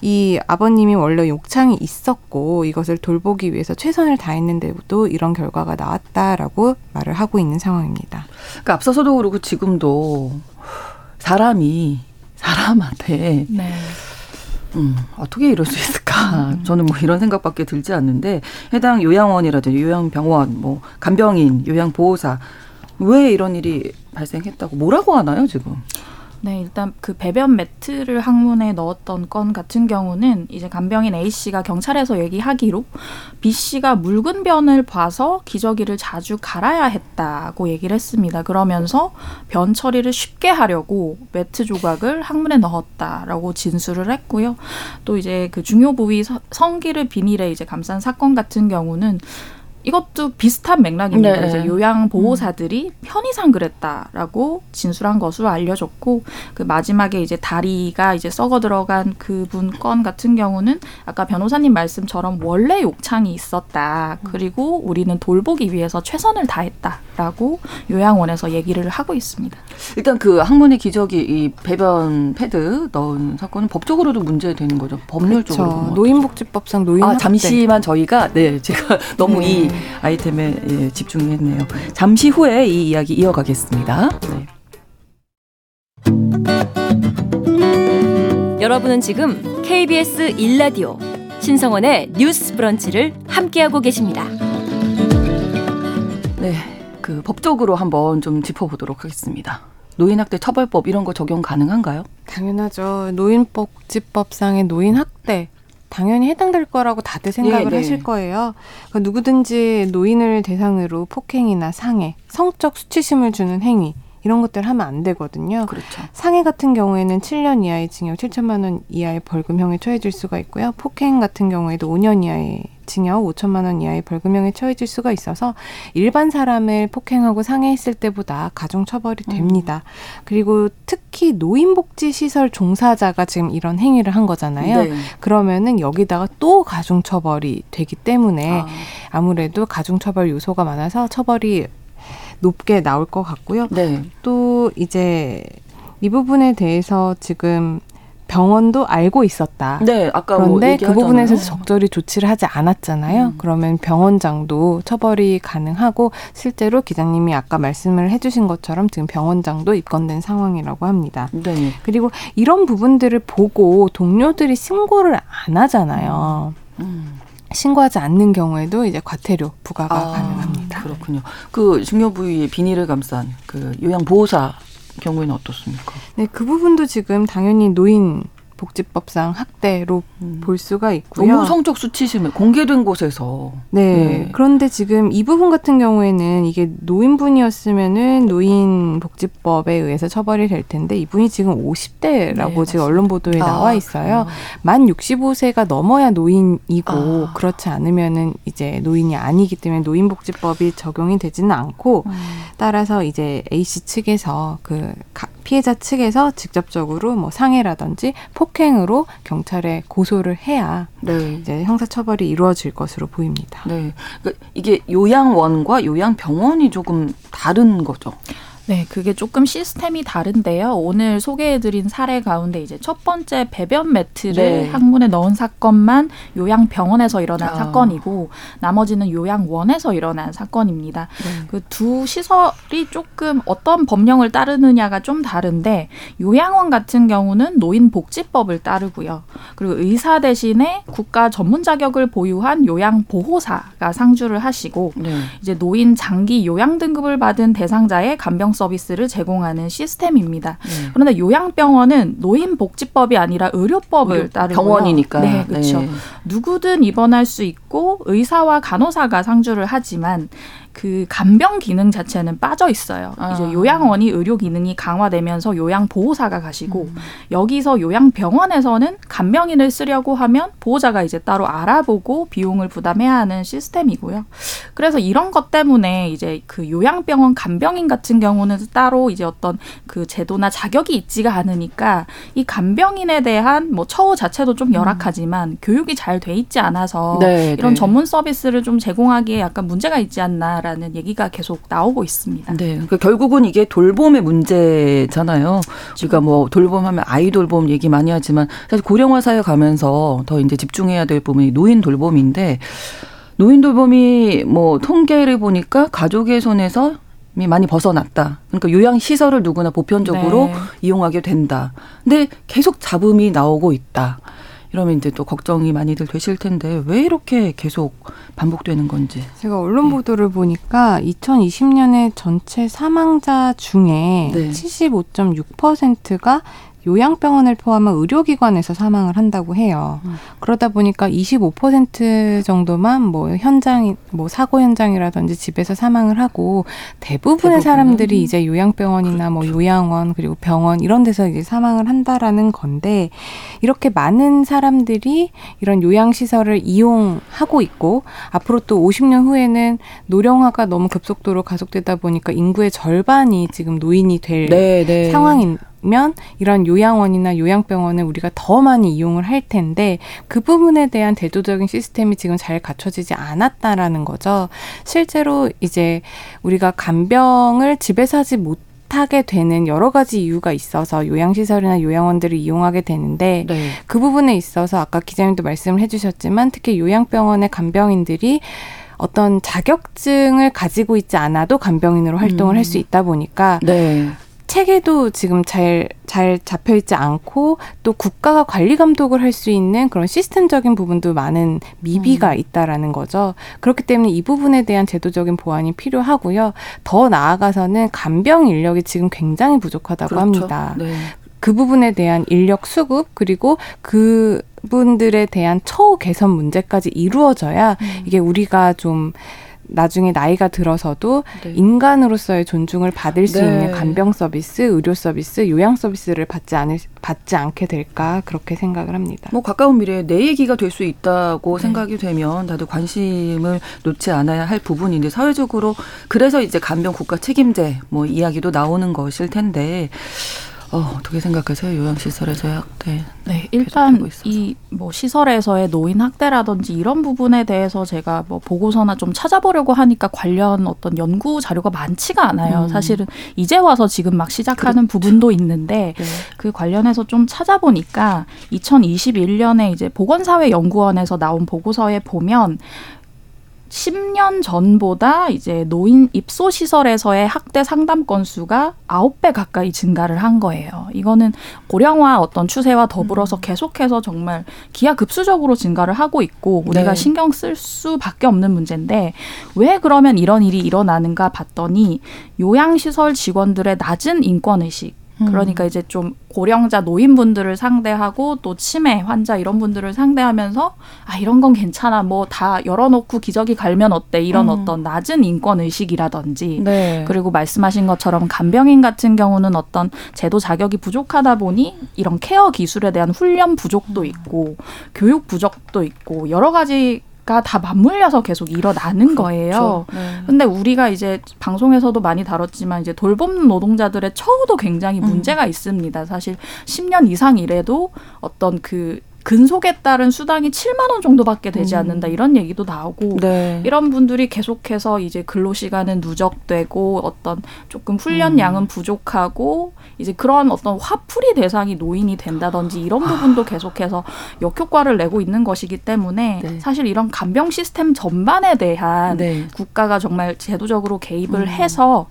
이 아버님이 원래 욕창이 있었고 이것을 돌보기 위해서 최선을 다했는데도 이런 결과가 나왔다라고 말을 하고 있는 상황입니다. 그러니까 앞서서도 그렇고 지금도 사람이 사람한테 네. 음, 어떻게 이럴 수 있을까? 저는 뭐 이런 생각밖에 들지 않는데 해당 요양원이라든지 요양병원, 뭐 간병인, 요양보호사 왜 이런 일이 발생했다고 뭐라고 하나요 지금? 네, 일단 그 배변 매트를 항문에 넣었던 건 같은 경우는 이제 간병인 A 씨가 경찰에서 얘기하기로 B 씨가 묽은 변을 봐서 기저귀를 자주 갈아야 했다고 얘기를 했습니다. 그러면서 변 처리를 쉽게 하려고 매트 조각을 항문에 넣었다라고 진술을 했고요. 또 이제 그 중요 부위 서- 성기를 비닐에 이제 감싼 사건 같은 경우는 이것도 비슷한 맥락입니다. 네. 이제 요양 보호사들이 편의상 그랬다라고 진술한 것으로 알려졌고 그 마지막에 이제 다리가 이제 썩어 들어간 그분 건 같은 경우는 아까 변호사님 말씀처럼 원래 욕창이 있었다. 그리고 우리는 돌보기 위해서 최선을 다했다라고 요양원에서 얘기를 하고 있습니다. 일단 그 항문에 기저귀 이 배변 패드 넣은 사건은 법적으로도 문제되는 거죠. 법률적으로. 보면. 노인복지법상 노인 아. 잠시만 저희가 네 제가 너무 네. 이 아이템에 예, 집중했네요. 잠시 후에 이 이야기 이어가겠습니다. 네. 여러분은 지금 KBS 1라디오 신성원의 뉴스 브런치를 함께하고 계십니다. 네, 그 법적으로 한번 좀 짚어보도록 하겠습니다. 노인학대 처벌법 이런 거 적용 가능한가요? 당연하죠. 노인복지법상의 노인학대 당연히 해당될 거라고 다들 생각을 네, 네. 하실 거예요. 그러니까 누구든지 노인을 대상으로 폭행이나 상해, 성적 수치심을 주는 행위 이런 것들 하면 안 되거든요. 그렇죠. 상해 같은 경우에는 7년 이하의 징역 7천만 원 이하의 벌금형에 처해질 수가 있고요. 폭행 같은 경우에도 5년 이하의 징역 5천만 원 이하의 벌금형에 처해질 수가 있어서 일반 사람을 폭행하고 상해했을 때보다 가중 처벌이 됩니다. 그리고 특히 노인복지 시설 종사자가 지금 이런 행위를 한 거잖아요. 네. 그러면은 여기다가 또 가중 처벌이 되기 때문에 아, 아무래도 가중 처벌 요소가 많아서 처벌이 높게 나올 것 같고요. 네. 또 이제 이 부분에 대해서 지금 병원도 알고 있었다. 네, 아까 뭐 그런데 그 얘기하잖아요. 부분에서 적절히 조치를 하지 않았잖아요. 음. 그러면 병원장도 처벌이 가능하고 실제로 기자님이 아까 말씀을 해주신 것처럼 지금 병원장도 입건된 상황이라고 합니다. 네. 그리고 이런 부분들을 보고 동료들이 신고를 안 하잖아요. 음. 신고하지 않는 경우에도 이제 과태료 부과가 아, 가능합니다. 그렇군요. 그 중요 부위에 비닐을 감싼 그 요양 보호사 경우에는 어떻습니까? 네, 그 부분도 지금 당연히 노인 복지법상 학대로 음. 볼 수가 있고요. 너무 성적 수치심을 공개된 곳에서 네. 네. 그런데 지금 이 부분 같은 경우에는 이게 노인분이었으면은 노인복지법에 의해서 처벌이 될 텐데 이분이 지금 50대라고 네, 지금 언론 보도에 아, 나와 있어요. 그래요? 만 65세가 넘어야 노인이고 아. 그렇지 않으면은 이제 노인이 아니기 때문에 노인복지법이 적용이 되지는 않고 음. 따라서 이제 A 씨 측에서 그 가- 피해자 측에서 직접적으로 뭐 상해라든지 폭행으로 경찰에 고소를 해야 네. 이제 형사처벌이 이루어질 것으로 보입니다. 네. 그러니까 이게 요양원과 요양병원이 조금 다른 거죠. 네, 그게 조금 시스템이 다른데요. 오늘 소개해드린 사례 가운데 이제 첫 번째 배변 매트를 네. 항문에 넣은 사건만 요양병원에서 일어난 아. 사건이고 나머지는 요양원에서 일어난 사건입니다. 네. 그두 시설이 조금 어떤 법령을 따르느냐가 좀 다른데 요양원 같은 경우는 노인복지법을 따르고요. 그리고 의사 대신에 국가 전문 자격을 보유한 요양보호사가 상주를 하시고 네. 이제 노인 장기 요양 등급을 받은 대상자의 간병 서비스를 제공하는 시스템입니다. 네. 그런데 요양병원은 노인복지법이 아니라 의료법을 네, 따르고요. 병원이니까. 네, 그렇죠. 네. 누구든 입원할 수 있고 의사와 간호사가 상주를 하지만 그 간병 기능 자체는 빠져 있어요. 아. 이제 요양원이 의료 기능이 강화되면서 요양 보호사가 가시고 음. 여기서 요양 병원에서는 간병인을 쓰려고 하면 보호자가 이제 따로 알아보고 비용을 부담해야 하는 시스템이고요. 그래서 이런 것 때문에 이제 그 요양병원 간병인 같은 경우는 따로 이제 어떤 그 제도나 자격이 있지가 않으니까 이 간병인에 대한 뭐 처우 자체도 좀 열악하지만 교육이 잘 돼 있지 않아서 네, 이런 네. 전문 서비스를 좀 제공하기에 약간 문제가 있지 않나 라는 얘기가 계속 나오고 있습니다. 네. 그러니까 결국은 이게 돌봄의 문제잖아요. 우리가 뭐 돌봄하면 아이 돌봄 얘기 많이 하지만 사실 고령화 사회 가면서 더 이제 집중해야 될 부분이 노인 돌봄인데 노인 돌봄이 뭐 통계를 보니까 가족의 손에서 이 많이 벗어났다. 그러니까 요양 시설을 누구나 보편적으로 네. 이용하게 된다. 근데 계속 잡음이 나오고 있다. 이러면 이제 또 걱정이 많이들 되실 텐데 왜 이렇게 계속 반복되는 건지. 제가 언론 네. 보도를 보니까 2020년에 전체 사망자 중에 네. 75.6%가 요양병원을 포함한 의료기관에서 사망을 한다고 해요. 음. 그러다 보니까 25% 정도만 뭐 현장, 뭐 사고 현장이라든지 집에서 사망을 하고 대부분의 대부분은? 사람들이 이제 요양병원이나 뭐 요양원 그리고 병원 이런 데서 이제 사망을 한다라는 건데 이렇게 많은 사람들이 이런 요양시설을 이용하고 있고 앞으로 또 50년 후에는 노령화가 너무 급속도로 가속되다 보니까 인구의 절반이 지금 노인이 될 네, 네. 상황이 면 이런 요양원이나 요양병원을 우리가 더 많이 이용을 할 텐데 그 부분에 대한 대조적인 시스템이 지금 잘 갖춰지지 않았다라는 거죠. 실제로 이제 우리가 간병을 집에서 하지 못 하게 되는 여러 가지 이유가 있어서 요양시설이나 요양원들을 이용하게 되는데 네. 그 부분에 있어서 아까 기자님도 말씀을 해주셨지만 특히 요양병원의 간병인들이 어떤 자격증을 가지고 있지 않아도 간병인으로 활동을 음. 할수 있다 보니까 네. 체계도 지금 잘, 잘 잡혀 있지 않고 또 국가가 관리 감독을 할 수 있는 그런 시스템적인 부분도 많은 미비가 음. 있다라는 거죠. 그렇기 때문에 이 부분에 대한 제도적인 보완이 필요하고요. 더 나아가서는 간병 인력이 지금 굉장히 부족하다고 그렇죠. 합니다. 네. 그 부분에 대한 인력 수급 그리고 그 분들에 대한 처우 개선 문제까지 이루어져야 음. 이게 우리가 좀 나중에 나이가 들어서도 네. 인간으로서의 존중을 받을 수 네. 있는 간병 서비스, 의료 서비스, 요양 서비스를 받지 않을 받지 않게 될까 그렇게 생각을 합니다. 뭐 가까운 미래에 내 얘기가 될 수 있다고 네. 생각이 되면 다들 관심을 놓지 않아야 할 부분인데 사회적으로 그래서 이제 간병 국가 책임제 뭐 이야기도 나오는 것일 텐데 어, 어떻게 생각하세요? 요양시설에서의 학대. 네, 일단. 이 뭐 시설에서의 노인 학대라든지 이런 부분에 대해서 제가 뭐 보고서나 좀 찾아보려고 하니까 관련 어떤 연구 자료가 많지가 않아요. 음. 사실은 이제 와서 지금 막 시작하는 부분도 있는데 네. 그 관련해서 좀 찾아보니까 2021년에 이제 보건사회연구원에서 나온 보고서에 보면 10년 전보다 이제 노인 입소 시설에서의 학대 상담 건수가 9배 가까이 증가를 한 거예요. 이거는 고령화 어떤 추세와 더불어서 음. 계속해서 정말 기하급수적으로 증가를 하고 있고 우리가 네. 신경 쓸 수밖에 없는 문제인데 왜 그러면 이런 일이 일어나는가 봤더니 요양시설 직원들의 낮은 인권 의식 음. 그러니까 이제 좀 고령자 노인분들을 상대하고 또 치매 환자 이런 분들을 상대하면서 아 이런 건 괜찮아 뭐 다 열어놓고 기저귀 갈면 어때 이런 음. 어떤 낮은 인권 의식이라든지 네. 그리고 말씀하신 것처럼 간병인 같은 경우는 어떤 제도 자격이 부족하다 보니 이런 케어 기술에 대한 훈련 부족도 있고 교육 부족도 있고 여러 가지가 다 맞물려서 계속 일어나는 거예요. 그렇죠. 네. 근데 우리가 이제 방송에서도 많이 다뤘지만 이제 돌봄 노동자들의 처우도 굉장히 음. 문제가 있습니다. 사실 10년 이상 일해도 어떤 그 근속에 따른 수당이 7만 원 정도밖에 되지 음. 않는다 이런 얘기도 나오고 네. 이런 분들이 계속해서 이제 근로 시간은 누적되고 어떤 조금 음. 훈련량은 부족하고 이제 그런 어떤 화풀이 대상이 노인이 된다든지 이런 부분도 계속해서 역효과를 내고 있는 것이기 때문에 네. 사실 이런 간병 시스템 전반에 대한 네. 국가가 정말 제도적으로 개입을 음. 해서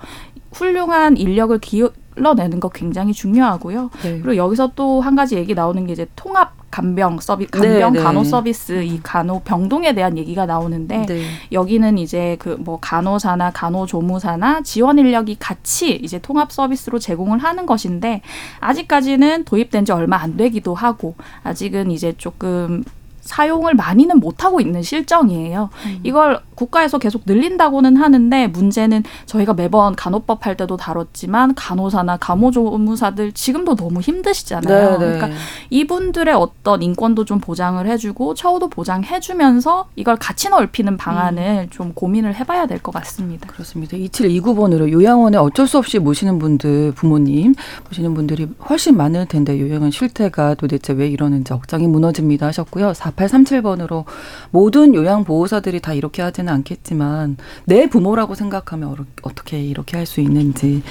훌륭한 인력을 기울여내는 거 굉장히 중요하고요. 네. 그리고 여기서 또 한 가지 얘기 나오는 게 이제 통합 간병 서비 간병 네, 네. 간호 서비스 이 간호 병동에 대한 얘기가 나오는데 네. 여기는 이제 그 뭐 간호사나 간호조무사나 지원 인력이 같이 이제 통합 서비스로 제공을 하는 것인데 아직까지는 도입된 지 얼마 안 되기도 하고 아직은 이제 조금 사용을 많이는 못하고 있는 실정이에요. 이걸 국가에서 계속 늘린다고는 하는데 문제는 저희가 매번 간호법 할 때도 다뤘지만 간호사나 간호조무사들 지금도 너무 힘드시잖아요. 네, 네. 그러니까 이분들의 어떤 인권도 좀 보장을 해주고 처우도 보장해주면서 이걸 같이 넓히는 방안을 좀 고민을 해봐야 될 것 같습니다. 그렇습니다. 2729번으로 요양원에 어쩔 수 없이 모시는 분들, 부모님 모시는 분들이 훨씬 많을 텐데 요양원 실태가 도대체 왜 이러는지 억장이 무너집니다 하셨고요. 4837번으로 모든 요양보호사들이 다 이렇게 하지는 않겠지만 내 부모라고 생각하면 어떻게 이렇게 할 수 있는지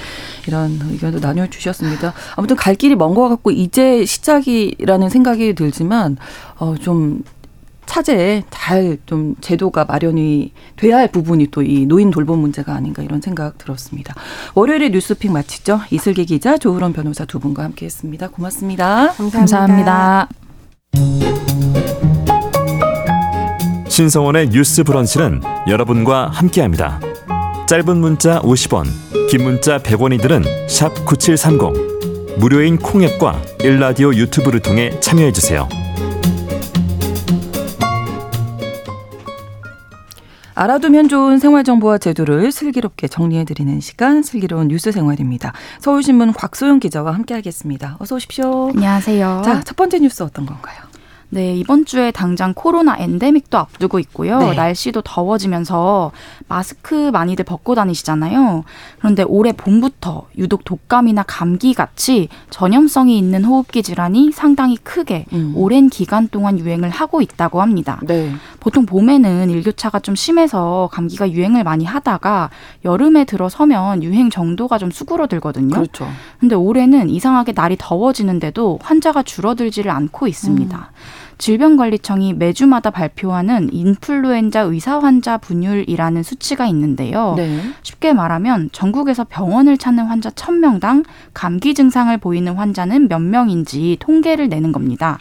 이런 의견도 나눠주셨습니다. 아무튼 갈 길이 먼 것 같고 이제 시작이라는 생각이 들지만 어, 좀 차제에 잘 좀 제도가 마련이 돼야 할 부분이 또 이 노인 돌봄 문제가 아닌가 이런 생각 들었습니다. 월요일에 뉴스픽 마치죠. 이슬기 기자, 조으론 변호사 두 분과 함께했습니다. 고맙습니다. 감사합니다. 신성원의 뉴스 브런치는 여러분과 함께합니다. 짧은 문자 50원, 긴 문자 100원이들은 샵 9730. 무료인 콩앱과 일라디오 유튜브를 통해 참여해 주세요. 알아두면 좋은 생활 정보와 제도를 슬기롭게 정리해 드리는 시간 슬기로운 뉴스 생활입니다. 서울신문 곽소영 기자와 함께하겠습니다. 어서 오십시오. 안녕하세요. 자, 첫 번째 뉴스 어떤 건가요? 네, 이번 주에 당장 코로나 엔데믹도 앞두고 있고요. 네. 날씨도 더워지면서 마스크 많이들 벗고 다니시잖아요. 그런데 올해 봄부터 유독 독감이나 감기 같이 전염성이 있는 호흡기 질환이 상당히 크게 음. 오랜 기간 동안 유행을 하고 있다고 합니다. 네. 보통 봄에는 일교차가 좀 심해서 감기가 유행을 많이 하다가 여름에 들어서면 유행 정도가 좀 수그러들거든요. 그렇죠. 근데 올해는 이상하게 날이 더워지는데도 환자가 줄어들지를 않고 있습니다. 질병관리청이 매주마다 발표하는 인플루엔자 의사 환자 분율이라는 수치가 있는데요. 네. 쉽게 말하면 전국에서 병원을 찾는 환자 1000명당 감기 증상을 보이는 환자는 몇 명인지 통계를 내는 겁니다.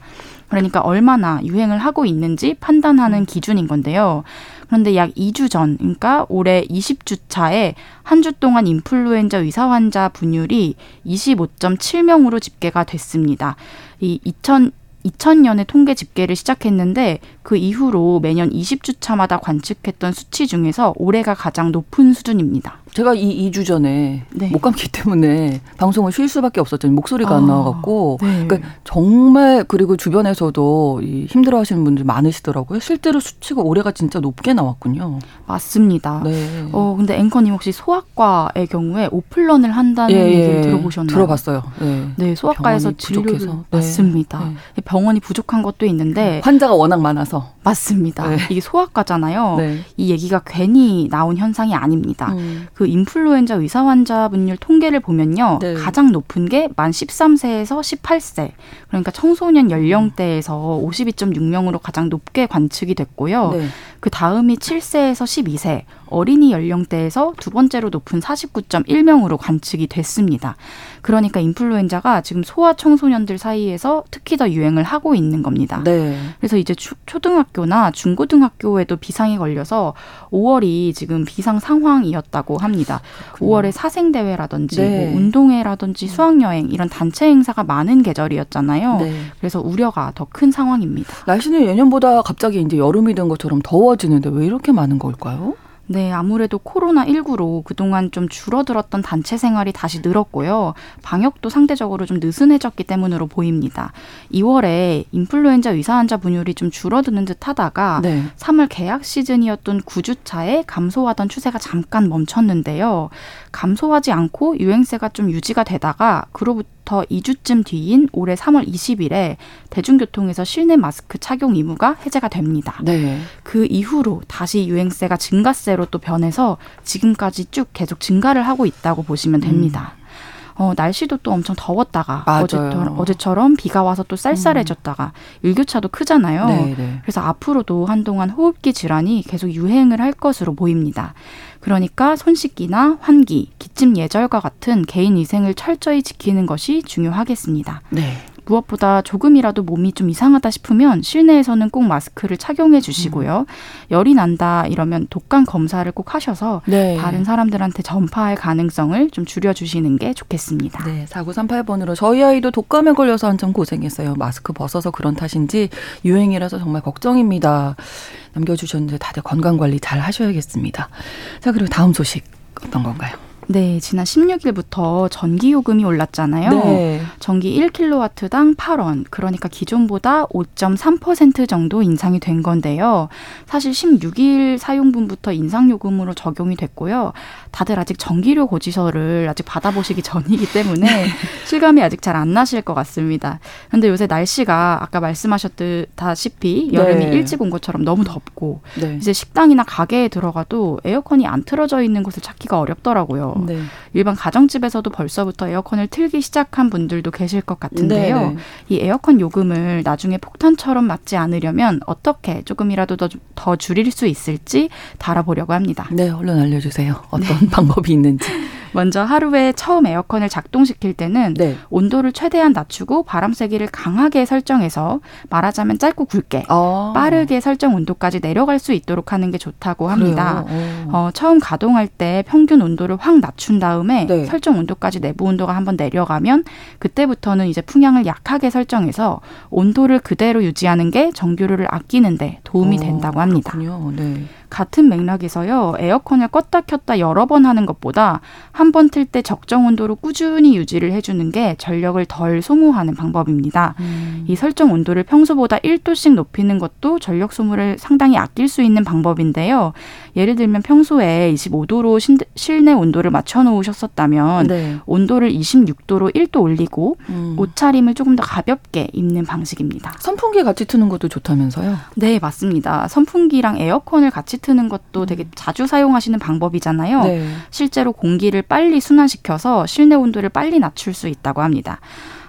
그러니까 얼마나 유행을 하고 있는지 판단하는 기준인 건데요. 그런데 약 2주 전, 그러니까 올해 20주 차에 한 주 동안 인플루엔자 의사 환자 분율이 25.7명으로 집계가 됐습니다. 이 2000, 2000년에 통계 집계를 시작했는데 그 이후로 매년 20주 차마다 관측했던 수치 중에서 올해가 가장 높은 수준입니다. 제가 이 2주 전에 네. 목 감기 때문에 방송을 쉴 수밖에 없었죠. 목소리가 아, 안 나와갖고. 네. 그러니까 정말 그리고 주변에서도 이 힘들어 하시는 분들 많으시더라고요. 실제로 수치가 올해가 진짜 높게 나왔군요. 맞습니다. 네. 어, 근데 앵커님 혹시 소아과의 경우에 오플런을 한다는 얘기를 들어보셨나요? 예, 들어봤어요. 네. 네, 소아과에서 병원이 부족해서. 진료를 네. 맞습니다. 네. 병원이 부족한 것도 있는데 환자가 워낙 많아서. 맞습니다. 네. 이게 소아과잖아요. 네. 이 얘기가 괜히 나온 현상이 아닙니다. 음. 그 인플루엔자 의사 환자 분율 통계를 보면요. 네. 가장 높은 게 만 13세에서 18세. 그러니까 청소년 연령대에서 52.6명으로 가장 높게 관측이 됐고요. 네. 그 다음이 7세에서 12세. 어린이 연령대에서 두 번째로 높은 49.1명으로 관측이 됐습니다. 그러니까 인플루엔자가 지금 소아 청소년들 사이에서 특히 더 유행을 하고 있는 겁니다. 네. 그래서 이제 초, 초등학교나 중고등학교에도 비상이 걸려서 5월이 지금 비상 상황이었다고 합니다. 5월에 사생 대회라든지 네. 뭐 운동회라든지 수학 여행 이런 단체 행사가 많은 계절이었잖아요. 네. 그래서 우려가 더 큰 상황입니다. 날씨는 예년보다 갑자기 이제 여름이 된 것처럼 더워지는데 왜 이렇게 많은 걸까요? 네, 아무래도 코로나19로 그동안 좀 줄어들었던 단체 생활이 다시 늘었고요. 방역도 상대적으로 좀 느슨해졌기 때문으로 보입니다. 2월에 인플루엔자 의사 환자 분율이 좀 줄어드는 듯 하다가 네. 3월 계약 시즌이었던 9주차에 감소하던 추세가 잠깐 멈췄는데요. 감소하지 않고 유행세가 좀 유지가 되다가 그로부터 2주쯤 뒤인 올해 3월 20일에 대중교통에서 실내 마스크 착용 의무가 해제가 됩니다. 네. 그 이후로 다시 유행세가 증가세로 또 변해서 지금까지 쭉 계속 증가를 하고 있다고 보시면 됩니다. 어, 날씨도 또 엄청 더웠다가 맞아요. 어제처럼, 어제처럼 비가 와서 또 쌀쌀해졌다가 일교차도 크잖아요. 네, 네. 그래서 앞으로도 한동안 호흡기 질환이 계속 유행을 할 것으로 보입니다. 그러니까 손 씻기나 환기, 기침 예절과 같은 개인 위생을 철저히 지키는 것이 중요하겠습니다. 네. 무엇보다 조금이라도 몸이 좀 이상하다 싶으면 실내에서는 꼭 마스크를 착용해 주시고요. 열이 난다 이러면 독감 검사를 꼭 하셔서 네. 다른 사람들한테 전파할 가능성을 좀 줄여 주시는 게 좋겠습니다. 네, 4938번으로 저희 아이도 독감에 걸려서 한참 고생했어요. 마스크 벗어서 그런 탓인지 유행이라서 정말 걱정입니다. 남겨 주셨는데 다들 건강 관리 잘 하셔야겠습니다. 자, 그리고 다음 소식 어떤 건가요? 네, 지난 16일부터 전기 요금이 올랐잖아요. 네. 전기 1kW당 8원, 그러니까 기존보다 5.3% 정도 인상이 된 건데요. 사실 16일 사용분부터 인상 요금으로 적용이 됐고요. 다들 아직 전기료 고지서를 아직 받아보시기 전이기 때문에 실감이 아직 잘 안 나실 것 같습니다. 근데 요새 날씨가 아까 말씀하셨다시피 여름이 네. 일찍 온 것처럼 너무 덥고 네. 이제 식당이나 가게에 들어가도 에어컨이 안 틀어져 있는 곳을 찾기가 어렵더라고요. 네. 일반 가정집에서도 벌써부터 에어컨을 틀기 시작한 분들도 계실 것 같은데요. 네, 네. 이 에어컨 요금을 나중에 폭탄처럼 맞지 않으려면 어떻게 조금이라도 더, 더 줄일 수 있을지 다뤄보려고 합니다. 네, 얼른 알려주세요. 어떤 방법이 있는지. 먼저 하루에 처음 에어컨을 작동시킬 때는 네. 온도를 최대한 낮추고 바람 세기를 강하게 설정해서 말하자면 짧고 굵게 아, 빠르게 설정 온도까지 내려갈 수 있도록 하는 게 좋다고 합니다. 어. 어, 처음 가동할 때 평균 온도를 확 낮춘 다음에 네. 설정 온도까지 내부 온도가 한번 내려가면 그때부터는 이제 풍향을 약하게 설정해서 온도를 그대로 유지하는 게 전기료를 아끼는데 도움이 어, 된다고 합니다. 그렇군요. 네. 같은 맥락에서요, 에어컨을 껐다 켰다 여러 번 하는 것보다 한 번 틀 때 적정 온도로 꾸준히 유지를 해주는 게 전력을 덜 소모하는 방법입니다. 음. 이 설정 온도를 평소보다 1도씩 높이는 것도 전력 소모를 상당히 아낄 수 있는 방법인데요. 예를 들면 평소에 25도로 신- 실내 온도를 맞춰 놓으셨었다면 네. 온도를 26도로 1도 올리고 음. 옷차림을 조금 더 가볍게 입는 방식입니다. 선풍기 같이 트는 것도 좋다면서요? 네, 맞습니다. 선풍기랑 에어컨을 같이 트는 것도 되게 자주 사용하시는 방법이잖아요. 네. 실제로 공기를 빨리 순환시켜서 실내 온도를 빨리 낮출 수 있다고 합니다.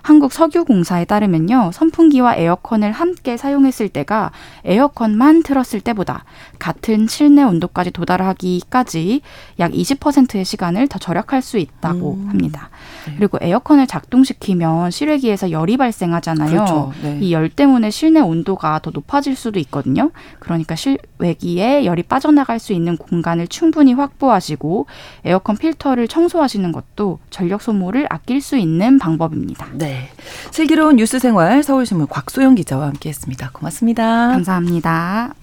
한국 석유공사에 따르면요. 선풍기와 에어컨을 함께 사용했을 때가 에어컨만 틀었을 때보다 같은 실내 온도까지 도달하기까지 약 20%의 시간을 더 절약할 수 있다고 음. 합니다. 네. 그리고 에어컨을 작동시키면 실외기에서 열이 발생하잖아요. 그렇죠. 네. 이열 때문에 실내 온도가 더 높아질 수도 있거든요. 그러니까 실외기에 열이 빠져나갈 수 있는 공간을 충분히 확보하시고 에어컨 필터를 청소하시는 것도 전력 소모를 아낄 수 있는 방법입니다. 네. 슬기로운 뉴스 생활 서울신문 곽소영 기자와 함께했습니다. 고맙습니다. 감사합니다.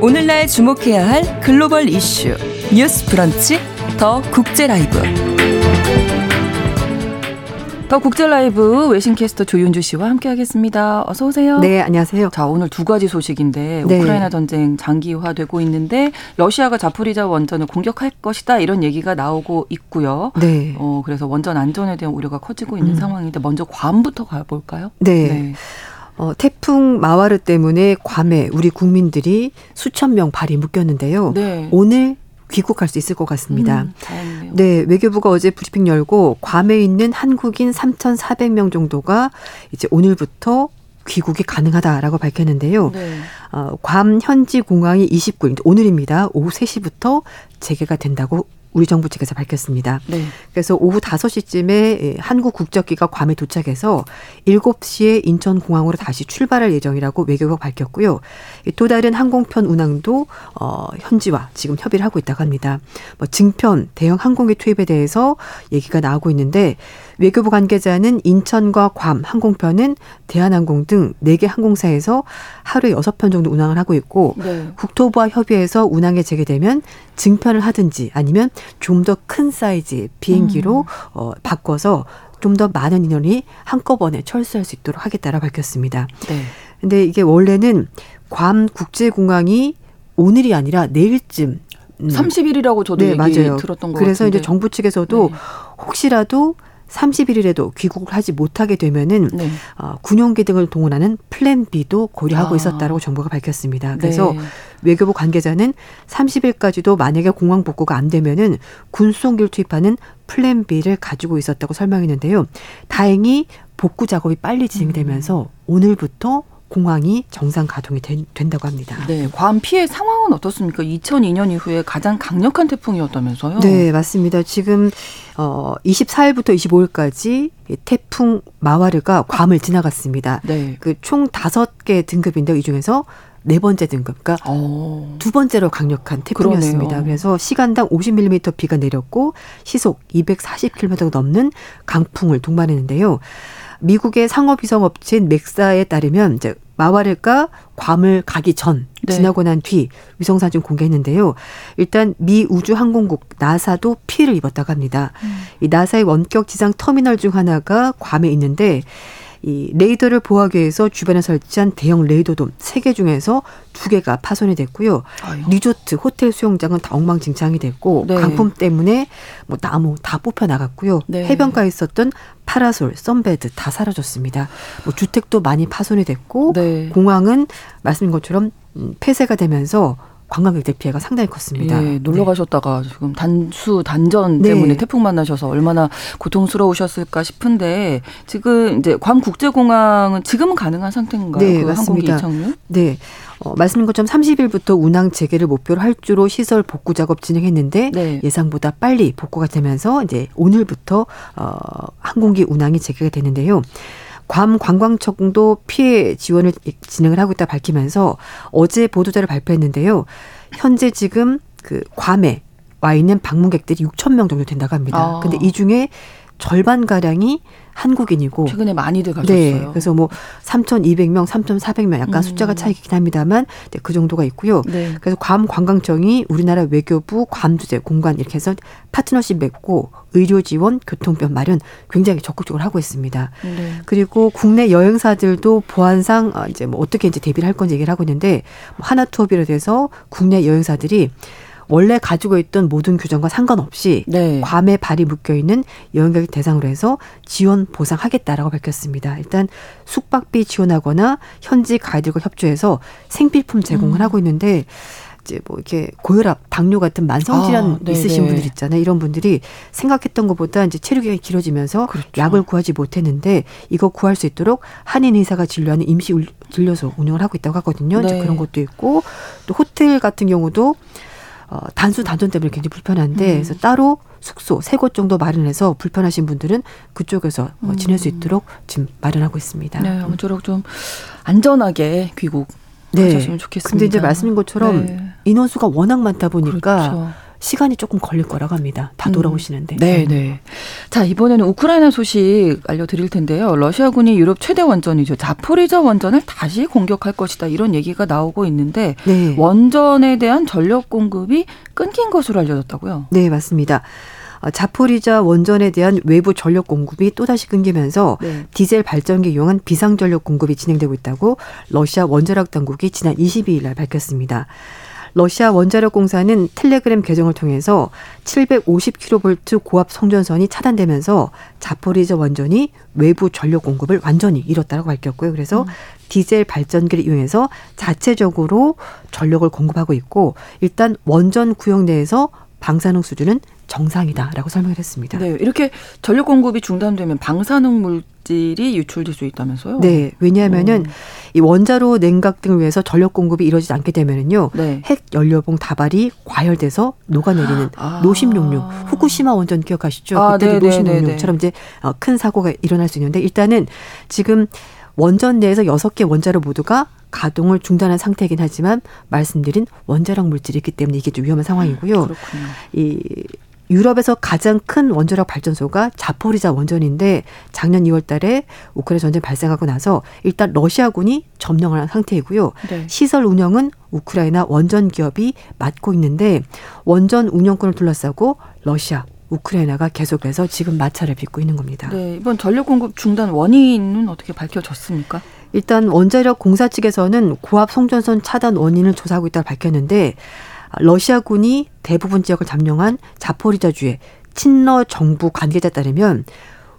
오늘날 주목해야 할 글로벌 이슈 뉴스 브런치 더 국제 라이브 더 국제 라이브 외신 캐스터 조윤주 씨와 함께 하겠습니다. 어서 오세요. 네, 안녕하세요. 자, 오늘 두 가지 소식인데 네. 우크라이나 전쟁 장기화되고 있는데 러시아가 자포리자 원전을 공격할 것이다 이런 얘기가 나오고 있고요. 네. 어, 그래서 원전 안전에 대한 우려가 커지고 있는 음. 상황인데 먼저 괌부터 가 볼까요? 네. 어, 태풍 마와르 때문에 괌에 우리 국민들이 수천 명 발이 묶였는데요. 네. 오늘 귀국할 수 있을 것 같습니다. 음, 다행이네요. 네, 외교부가 어제 브리핑 열고 괌에 있는 한국인 3,400명 정도가 이제 오늘부터 귀국이 가능하다라고 밝혔는데요. 네. 어, 괌 현지 공항이 29일 오늘입니다. 오후 3시부터 재개가 된다고 우리 정부 측에서 밝혔습니다. 네. 그래서 오후 5시쯤에 한국 국적기가 괌에 도착해서 7시에 인천공항으로 다시 출발할 예정이라고 외교부가 밝혔고요. 또 다른 항공편 운항도 어, 현지와 지금 협의를 하고 있다고 합니다. 뭐 증편, 대형 항공기 투입에 대해서 얘기가 나오고 있는데 외교부 관계자는 인천과 괌 항공편은 대한항공 등 4개 항공사에서 하루에 6편 정도 운항을 하고 있고 네. 국토부와 협의해서 운항에 재개되면 증편을 하든지 아니면 좀 더 큰 사이즈 비행기로 어, 바꿔서 좀 더 많은 인원이 한꺼번에 철수할 수 있도록 하겠다라고 밝혔습니다. 네. 근데 이게 원래는 괌 국제공항이 오늘이 아니라 내일쯤 음, 30일이라고 저도 네, 얘기 맞아요. 들었던 것 그래서 같은데. 이제 정부 측에서도 네. 혹시라도 31일에도 귀국을 하지 못하게 되면은 네. 어, 군용기 등을 동원하는 플랜 B도 고려하고 아. 있었다라고 정부가 밝혔습니다. 그래서 네. 외교부 관계자는 30일까지도 만약에 공항 복구가 안 되면은 군수송기를 투입하는 플랜 B를 가지고 있었다고 설명했는데요. 다행히 복구 작업이 빨리 진행되면서 음. 오늘부터 공항이 정상 가동이 된, 된다고 합니다. 네, 괌 피해 상황은 어떻습니까? 2002년 이후에 가장 강력한 태풍이었다면서요? 네, 맞습니다. 지금 어 24일부터 25일까지 태풍 마와르가 괌을 지나갔습니다. 네. 그 총 다섯 개 등급인데 이 중에서 네 번째 등급, 그러니까 어. 두 번째로 강력한 태풍이었습니다. 그러네요. 그래서 시간당 50mm 비가 내렸고 시속 240km가 넘는 강풍을 동반했는데요. 미국의 상업위성 업체인 맥사에 따르면 이제 마와르가 괌을 가기 전 네. 지나고 난 뒤 위성 사진 공개했는데요. 일단 미 우주항공국 나사도 피해를 입었다고 합니다. 이 나사의 원격 지상 터미널 중 하나가 괌에 있는데 이 레이더를 보호하기 위해서 주변에 설치한 대형 레이더돔 세 개 중에서 두 개가 파손이 됐고요. 아유. 리조트, 호텔 수영장은 다 엉망진창이 됐고 네. 강풍 때문에 뭐 나무 다 뽑혀 나갔고요. 네. 해변가에 있었던 파라솔, 썬베드 다 사라졌습니다. 뭐 주택도 많이 파손이 됐고 네. 공항은 말씀인 것처럼 음, 폐쇄가 되면서 관광객들 피해가 상당히 컸습니다. 예, 놀러 네. 가셨다가 지금 단수 단전 네. 때문에 태풍 만나셔서 얼마나 고통스러우셨을까 싶은데 지금 이제 괌 국제공항은 지금은 가능한 상태인가요? 네, 그 맞습니다. 네. 어, 말씀인 것처럼 30일부터 운항 재개를 목표로 할 주로 시설 복구 작업 진행했는데 네. 예상보다 빨리 복구가 되면서 이제 오늘부터 어, 항공기 운항이 재개가 되는데요. 괌 관광청도 피해 지원을 진행을 하고 있다 밝히면서 어제 보도자를 발표했는데요. 현재 지금 그 괌에 와 있는 방문객들이 6천 명 정도 된다고 합니다. 아. 근데 이 중에 절반 가량이 한국인이고 최근에 많이들 가셨어요. 네. 그래서 뭐 3,200명, 3,400명 약간 음. 숫자가 차이긴 합니다만 네, 그 정도가 있고요. 네. 그래서 괌 관광청이 우리나라 외교부 괌 주재 공간 이렇게 해서 파트너십 맺고 의료 지원, 교통편 마련 굉장히 적극적으로 하고 있습니다. 네. 그리고 국내 여행사들도 보안상 어, 이제 뭐 어떻게 이제 대비를 할 건지 얘기를 하고 있는데 뭐 하나 투어 비롯해서 국내 여행사들이 원래 가지고 있던 모든 규정과 상관없이 네. 괌에 발이 묶여 있는 여행객 대상으로 해서 지원 보상하겠다라고 밝혔습니다. 일단 숙박비 지원하거나 현지 가이드들과 협조해서 생필품 제공을 음. 하고 있는데 이제 뭐 이렇게 고혈압, 당뇨 같은 만성 질환 아, 네네. 있으신 분들 있잖아요. 이런 분들이 생각했던 것보다 이제 체류 기간이 길어지면서 그렇죠. 약을 구하지 못했는데 이거 구할 수 있도록 한인 의사가 진료하는 임시 울- 진료소 운영을 하고 있다고 하거든요. 이제 네. 그런 것도 있고 또 호텔 같은 경우도 어, 단수 단전 때문에 굉장히 불편한데 음. 그래서 따로 숙소 세 곳 정도 마련해서 불편하신 분들은 그쪽에서 어, 지낼 수 있도록 지금 마련하고 있습니다. 음. 네, 아무쪼록 좀 안전하게 귀국 네. 하셨으면 좋겠습니다. 근데 이제 말씀인 것처럼 네. 인원수가 워낙 많다 보니까 그렇죠. 시간이 조금 걸릴 거라고 합니다. 다 음. 돌아오시는데. 네, 네. 자, 이번에는 우크라이나 소식 알려드릴 텐데요. 러시아군이 유럽 최대 원전이죠. 자포리저 원전을 다시 공격할 것이다. 이런 얘기가 나오고 있는데 네. 원전에 대한 전력 공급이 끊긴 것으로 알려졌다고요. 네, 맞습니다. 어, 자포리자 원전에 대한 외부 전력 공급이 또다시 끊기면서 네. 디젤 발전기 이용한 비상 전력 공급이 진행되고 있다고 러시아 원자력 당국이 지난 22일 날 밝혔습니다. 러시아 원자력 공사는 텔레그램 계정을 통해서 750kV 고압 송전선이 차단되면서 자포리자 원전이 외부 전력 공급을 완전히 잃었다고 밝혔고요. 그래서 디젤 발전기를 이용해서 자체적으로 전력을 공급하고 있고 일단 원전 구역 내에서 방사능 수준은 정상이다라고 설명을 했습니다. 네, 이렇게 전력 공급이 중단되면 방사능 물질이 유출될 수 있다면서요? 네, 왜냐하면은 이 원자로 냉각 등을 위해서 전력 공급이 이루어지지 않게 되면은요. 네. 핵 연료봉 다발이 과열돼서 녹아내리는 아. 노심용료 후쿠시마 원전 기억하시죠? 아, 그때도 네네네네. 노심용료처럼 이제 어, 큰 사고가 일어날 수 있는데 일단은 지금 원전 내에서 여섯 개 원자로 모두가 가동을 중단한 상태이긴 하지만 말씀드린 원자력 물질이 있기 때문에 이게 좀 위험한 상황이고요. 그렇군요. 이 유럽에서 가장 큰 원자력 발전소가 자포리자 원전인데 작년 2월 달에 우크라이나 전쟁 발생하고 나서 일단 러시아군이 점령을 한 상태이고요. 네. 시설 운영은 우크라이나 원전 기업이 맡고 있는데 원전 운영권을 둘러싸고 러시아, 우크라이나가 계속해서 지금 마찰을 빚고 있는 겁니다. 네, 이번 전력 공급 중단 원인은 어떻게 밝혀졌습니까? 일단 원자력 공사 측에서는 고압 송전선 차단 원인을 조사하고 있다고 밝혔는데 러시아군이 대부분 지역을 점령한 자포리자주의 친러 정부 관계자에 따르면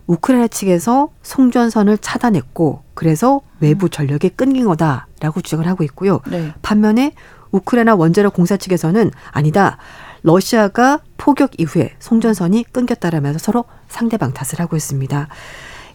우크라이나 측에서 송전선을 차단했고 그래서 외부 전력이 끊긴 거다라고 주장을 하고 있고요. 네. 반면에 우크라이나 원자력 공사 측에서는 아니다. 러시아가 포격 이후에 송전선이 끊겼다라면서 서로 상대방 탓을 하고 있습니다.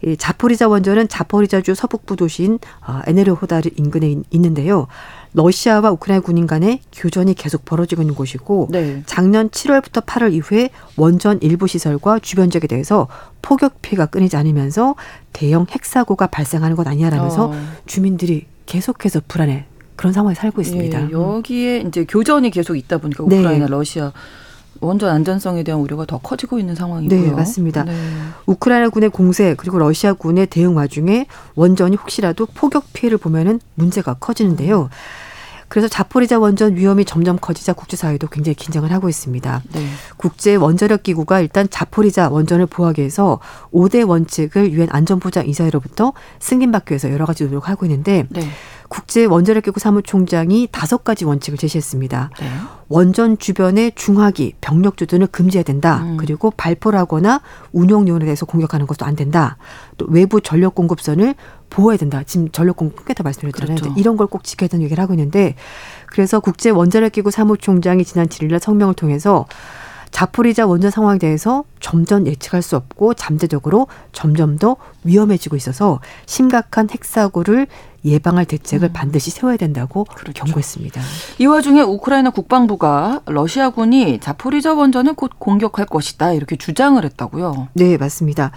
이 자포리자 원전은 자포리자주 서북부 도시인 어, 에네르호다르 인근에 있- 있는데요. 러시아와 우크라이나 군인 간의 교전이 계속 벌어지고 있는 곳이고 네. 작년 7월부터 8월 이후에 원전 일부 시설과 주변 지역에 대해서 포격 피해가 끊이지 않으면서 대형 핵사고가 발생하는 것 아니냐라면서 어. 주민들이 계속해서 불안해 그런 상황에 살고 있습니다. 예, 여기에 이제 교전이 계속 있다 보니까 네. 우크라이나, 러시아 원전 안전성에 대한 우려가 더 커지고 있는 상황이고요. 네, 맞습니다. 네. 우크라이나 군의 공세 그리고 러시아 군의 대응 와중에 원전이 혹시라도 포격 피해를 보면은 문제가 커지는데요. 그래서 자포리자 원전 위험이 점점 커지자 국제사회도 굉장히 긴장을 하고 있습니다. 네. 국제 원자력 기구가 일단 자포리자 원전을 보호하기 위해서 5대 원칙을 유엔 안전보장 이사회로부터 승인받기 위해서 여러 가지 노력을 하고 있는데 네. 국제 원자력 기구 사무총장이 다섯 가지 원칙을 제시했습니다. 네. 원전 주변의 중화기, 병력 주둔을 금지해야 된다. 음. 그리고 발포를 하거나 운용용에 대해서 공격하는 것도 안 된다. 또 외부 전력 공급선을 보호해야 된다. 지금 전력 공급 끊겠다 말씀드렸잖아요. 그렇죠. 이런 걸 꼭 지켜야 된다는 얘기를 하고 있는데 그래서 국제 원자력 기구 사무총장이 지난 7일날 성명을 통해서 자포리자 원전 상황에 대해서 점점 예측할 수 없고 잠재적으로 점점 더 위험해지고 있어서 심각한 핵사고를 예방할 대책을 음. 반드시 세워야 된다고 그렇죠. 경고했습니다. 이 와중에 우크라이나 국방부가 러시아군이 자포리자 원전을 곧 공격할 것이다 이렇게 주장을 했다고요. 네, 맞습니다.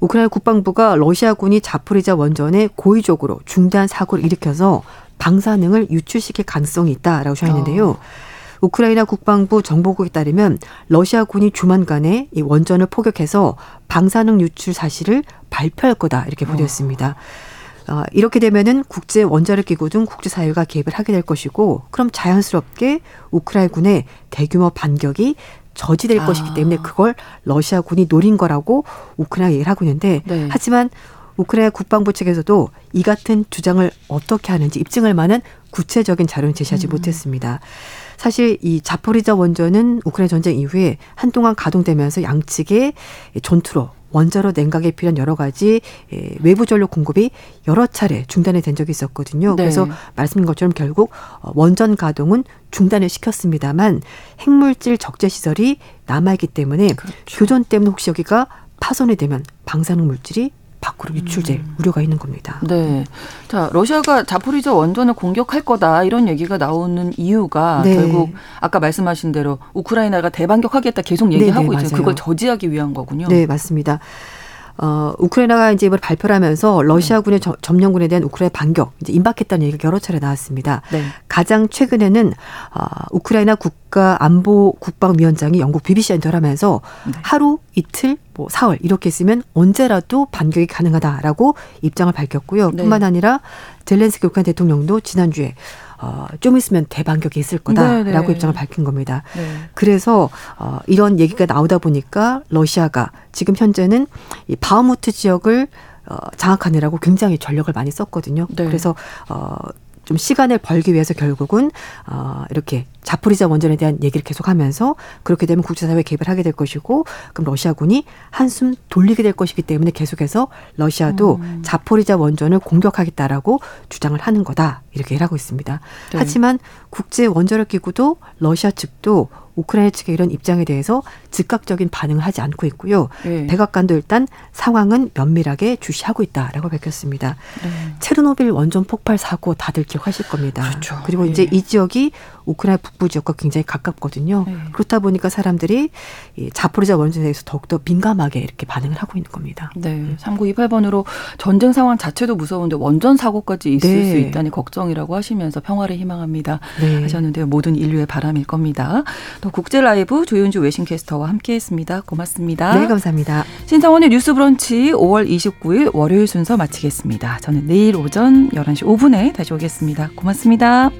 우크라이나 국방부가 러시아군이 자포리자 원전에 고의적으로 중단 사고를 일으켜서 방사능을 유출시킬 가능성이 있다라고 주장했는데요. 우크라이나 국방부 정보국에 따르면 러시아군이 조만간에 이 원전을 포격해서 방사능 유출 사실을 발표할 거다 이렇게 보도했습니다. 어, 이렇게 되면은 국제 원자력 기구 등 국제 사회가 개입을 하게 될 것이고 그럼 자연스럽게 우크라이나군의 대규모 반격이 저지될 아. 것이기 때문에 그걸 러시아군이 노린 거라고 우크라이나 얘기를 하고 있는데 네. 하지만 우크라이나 국방부 측에서도 이 같은 주장을 어떻게 하는지 입증할 만한 구체적인 자료는 제시하지 못했습니다. 사실 이 자포리자 원전은 우크라이나 전쟁 이후에 한동안 가동되면서 양측의 전투로 원자로 냉각에 필요한 여러 가지 예, 외부 전력 공급이 여러 차례 중단이 된 적이 있었거든요. 네. 그래서 말씀인 것처럼 결국 어, 원전 가동은 중단을 시켰습니다만 핵물질 적재 시설이 남아 있기 때문에 그렇죠. 교전 때문에 혹시 여기가 파손이 되면 방사능 물질이 밖으로 유출될 음. 우려가 있는 겁니다. 네. 자, 러시아가 자포리자 원전을 공격할 거다 이런 얘기가 나오는 이유가 네. 결국 아까 말씀하신 대로 우크라이나가 대반격하겠다 계속 네, 얘기하고 네, 있죠. 맞아요. 그걸 저지하기 위한 거군요. 네, 맞습니다. 어, 우크라이나가 이제 이걸 발표를 하면서 러시아군의 저- 점령군에 대한 우크라이나 반격, 이제 임박했다는 얘기가 여러 차례 나왔습니다. 네. 가장 최근에는 어, 우크라이나 국가 안보 국방위원장이 영국 BBC한테 하면서 네. 하루 이틀 뭐 사흘 이렇게 쓰면 언제라도 반격이 가능하다라고 입장을 밝혔고요. 네. 뿐만 아니라 젤렌스키 우크라이나 대통령도 지난주에 어, 좀 있으면 대반격이 있을 거다라고 네, 네. 입장을 밝힌 겁니다. 네. 그래서 어, 이런 얘기가 나오다 보니까 러시아가 지금 현재는 이 바흐무트 지역을 어, 장악하느라고 굉장히 전력을 많이 썼거든요. 네. 그래서 어, 좀 시간을 벌기 위해서 결국은 어, 이렇게 자포리자 원전에 대한 얘기를 계속하면서 그렇게 되면 국제사회에 개입을 하게 될 것이고 그럼 러시아군이 한숨 돌리게 될 것이기 때문에 계속해서 러시아도 음. 자포리자 원전을 공격하겠다라고 주장을 하는 거다 이렇게 얘기를 하고 있습니다. 네. 하지만 국제 원자력 기구도 러시아 측도 우크라이나 측의 이런 입장에 대해서 즉각적인 반응을 하지 않고 있고요. 네. 백악관도 일단 상황은 면밀하게 주시하고 있다라고 밝혔습니다. 네. 체르노빌 원전 폭발 사고 다들 기억하실 겁니다. 그렇죠. 리고 예. 이제 이 지역이 우크라이나 북부 지역과 굉장히 가깝거든요. 네. 그렇다 보니까 사람들이 이 자포리자 원전에 대해서 더욱더 민감하게 이렇게 반응을 하고 있는 겁니다. 네. 3928번으로 전쟁 상황 자체도 무서운데 원전 사고까지 있을 네. 수 있다니 걱정이라고 하시면서 평화를 희망합니다. 네. 하셨는데요. 모든 인류의 바람일 겁니다. 또 국제 라이브 조윤주 외신캐스터와 함께 했습니다. 고맙습니다. 네, 감사합니다. 신성원의 뉴스 브런치 5월 29일 월요일 순서 마치겠습니다. 저는 내일 오전 11시 5분에 다시 오겠습니다. 고맙습니다.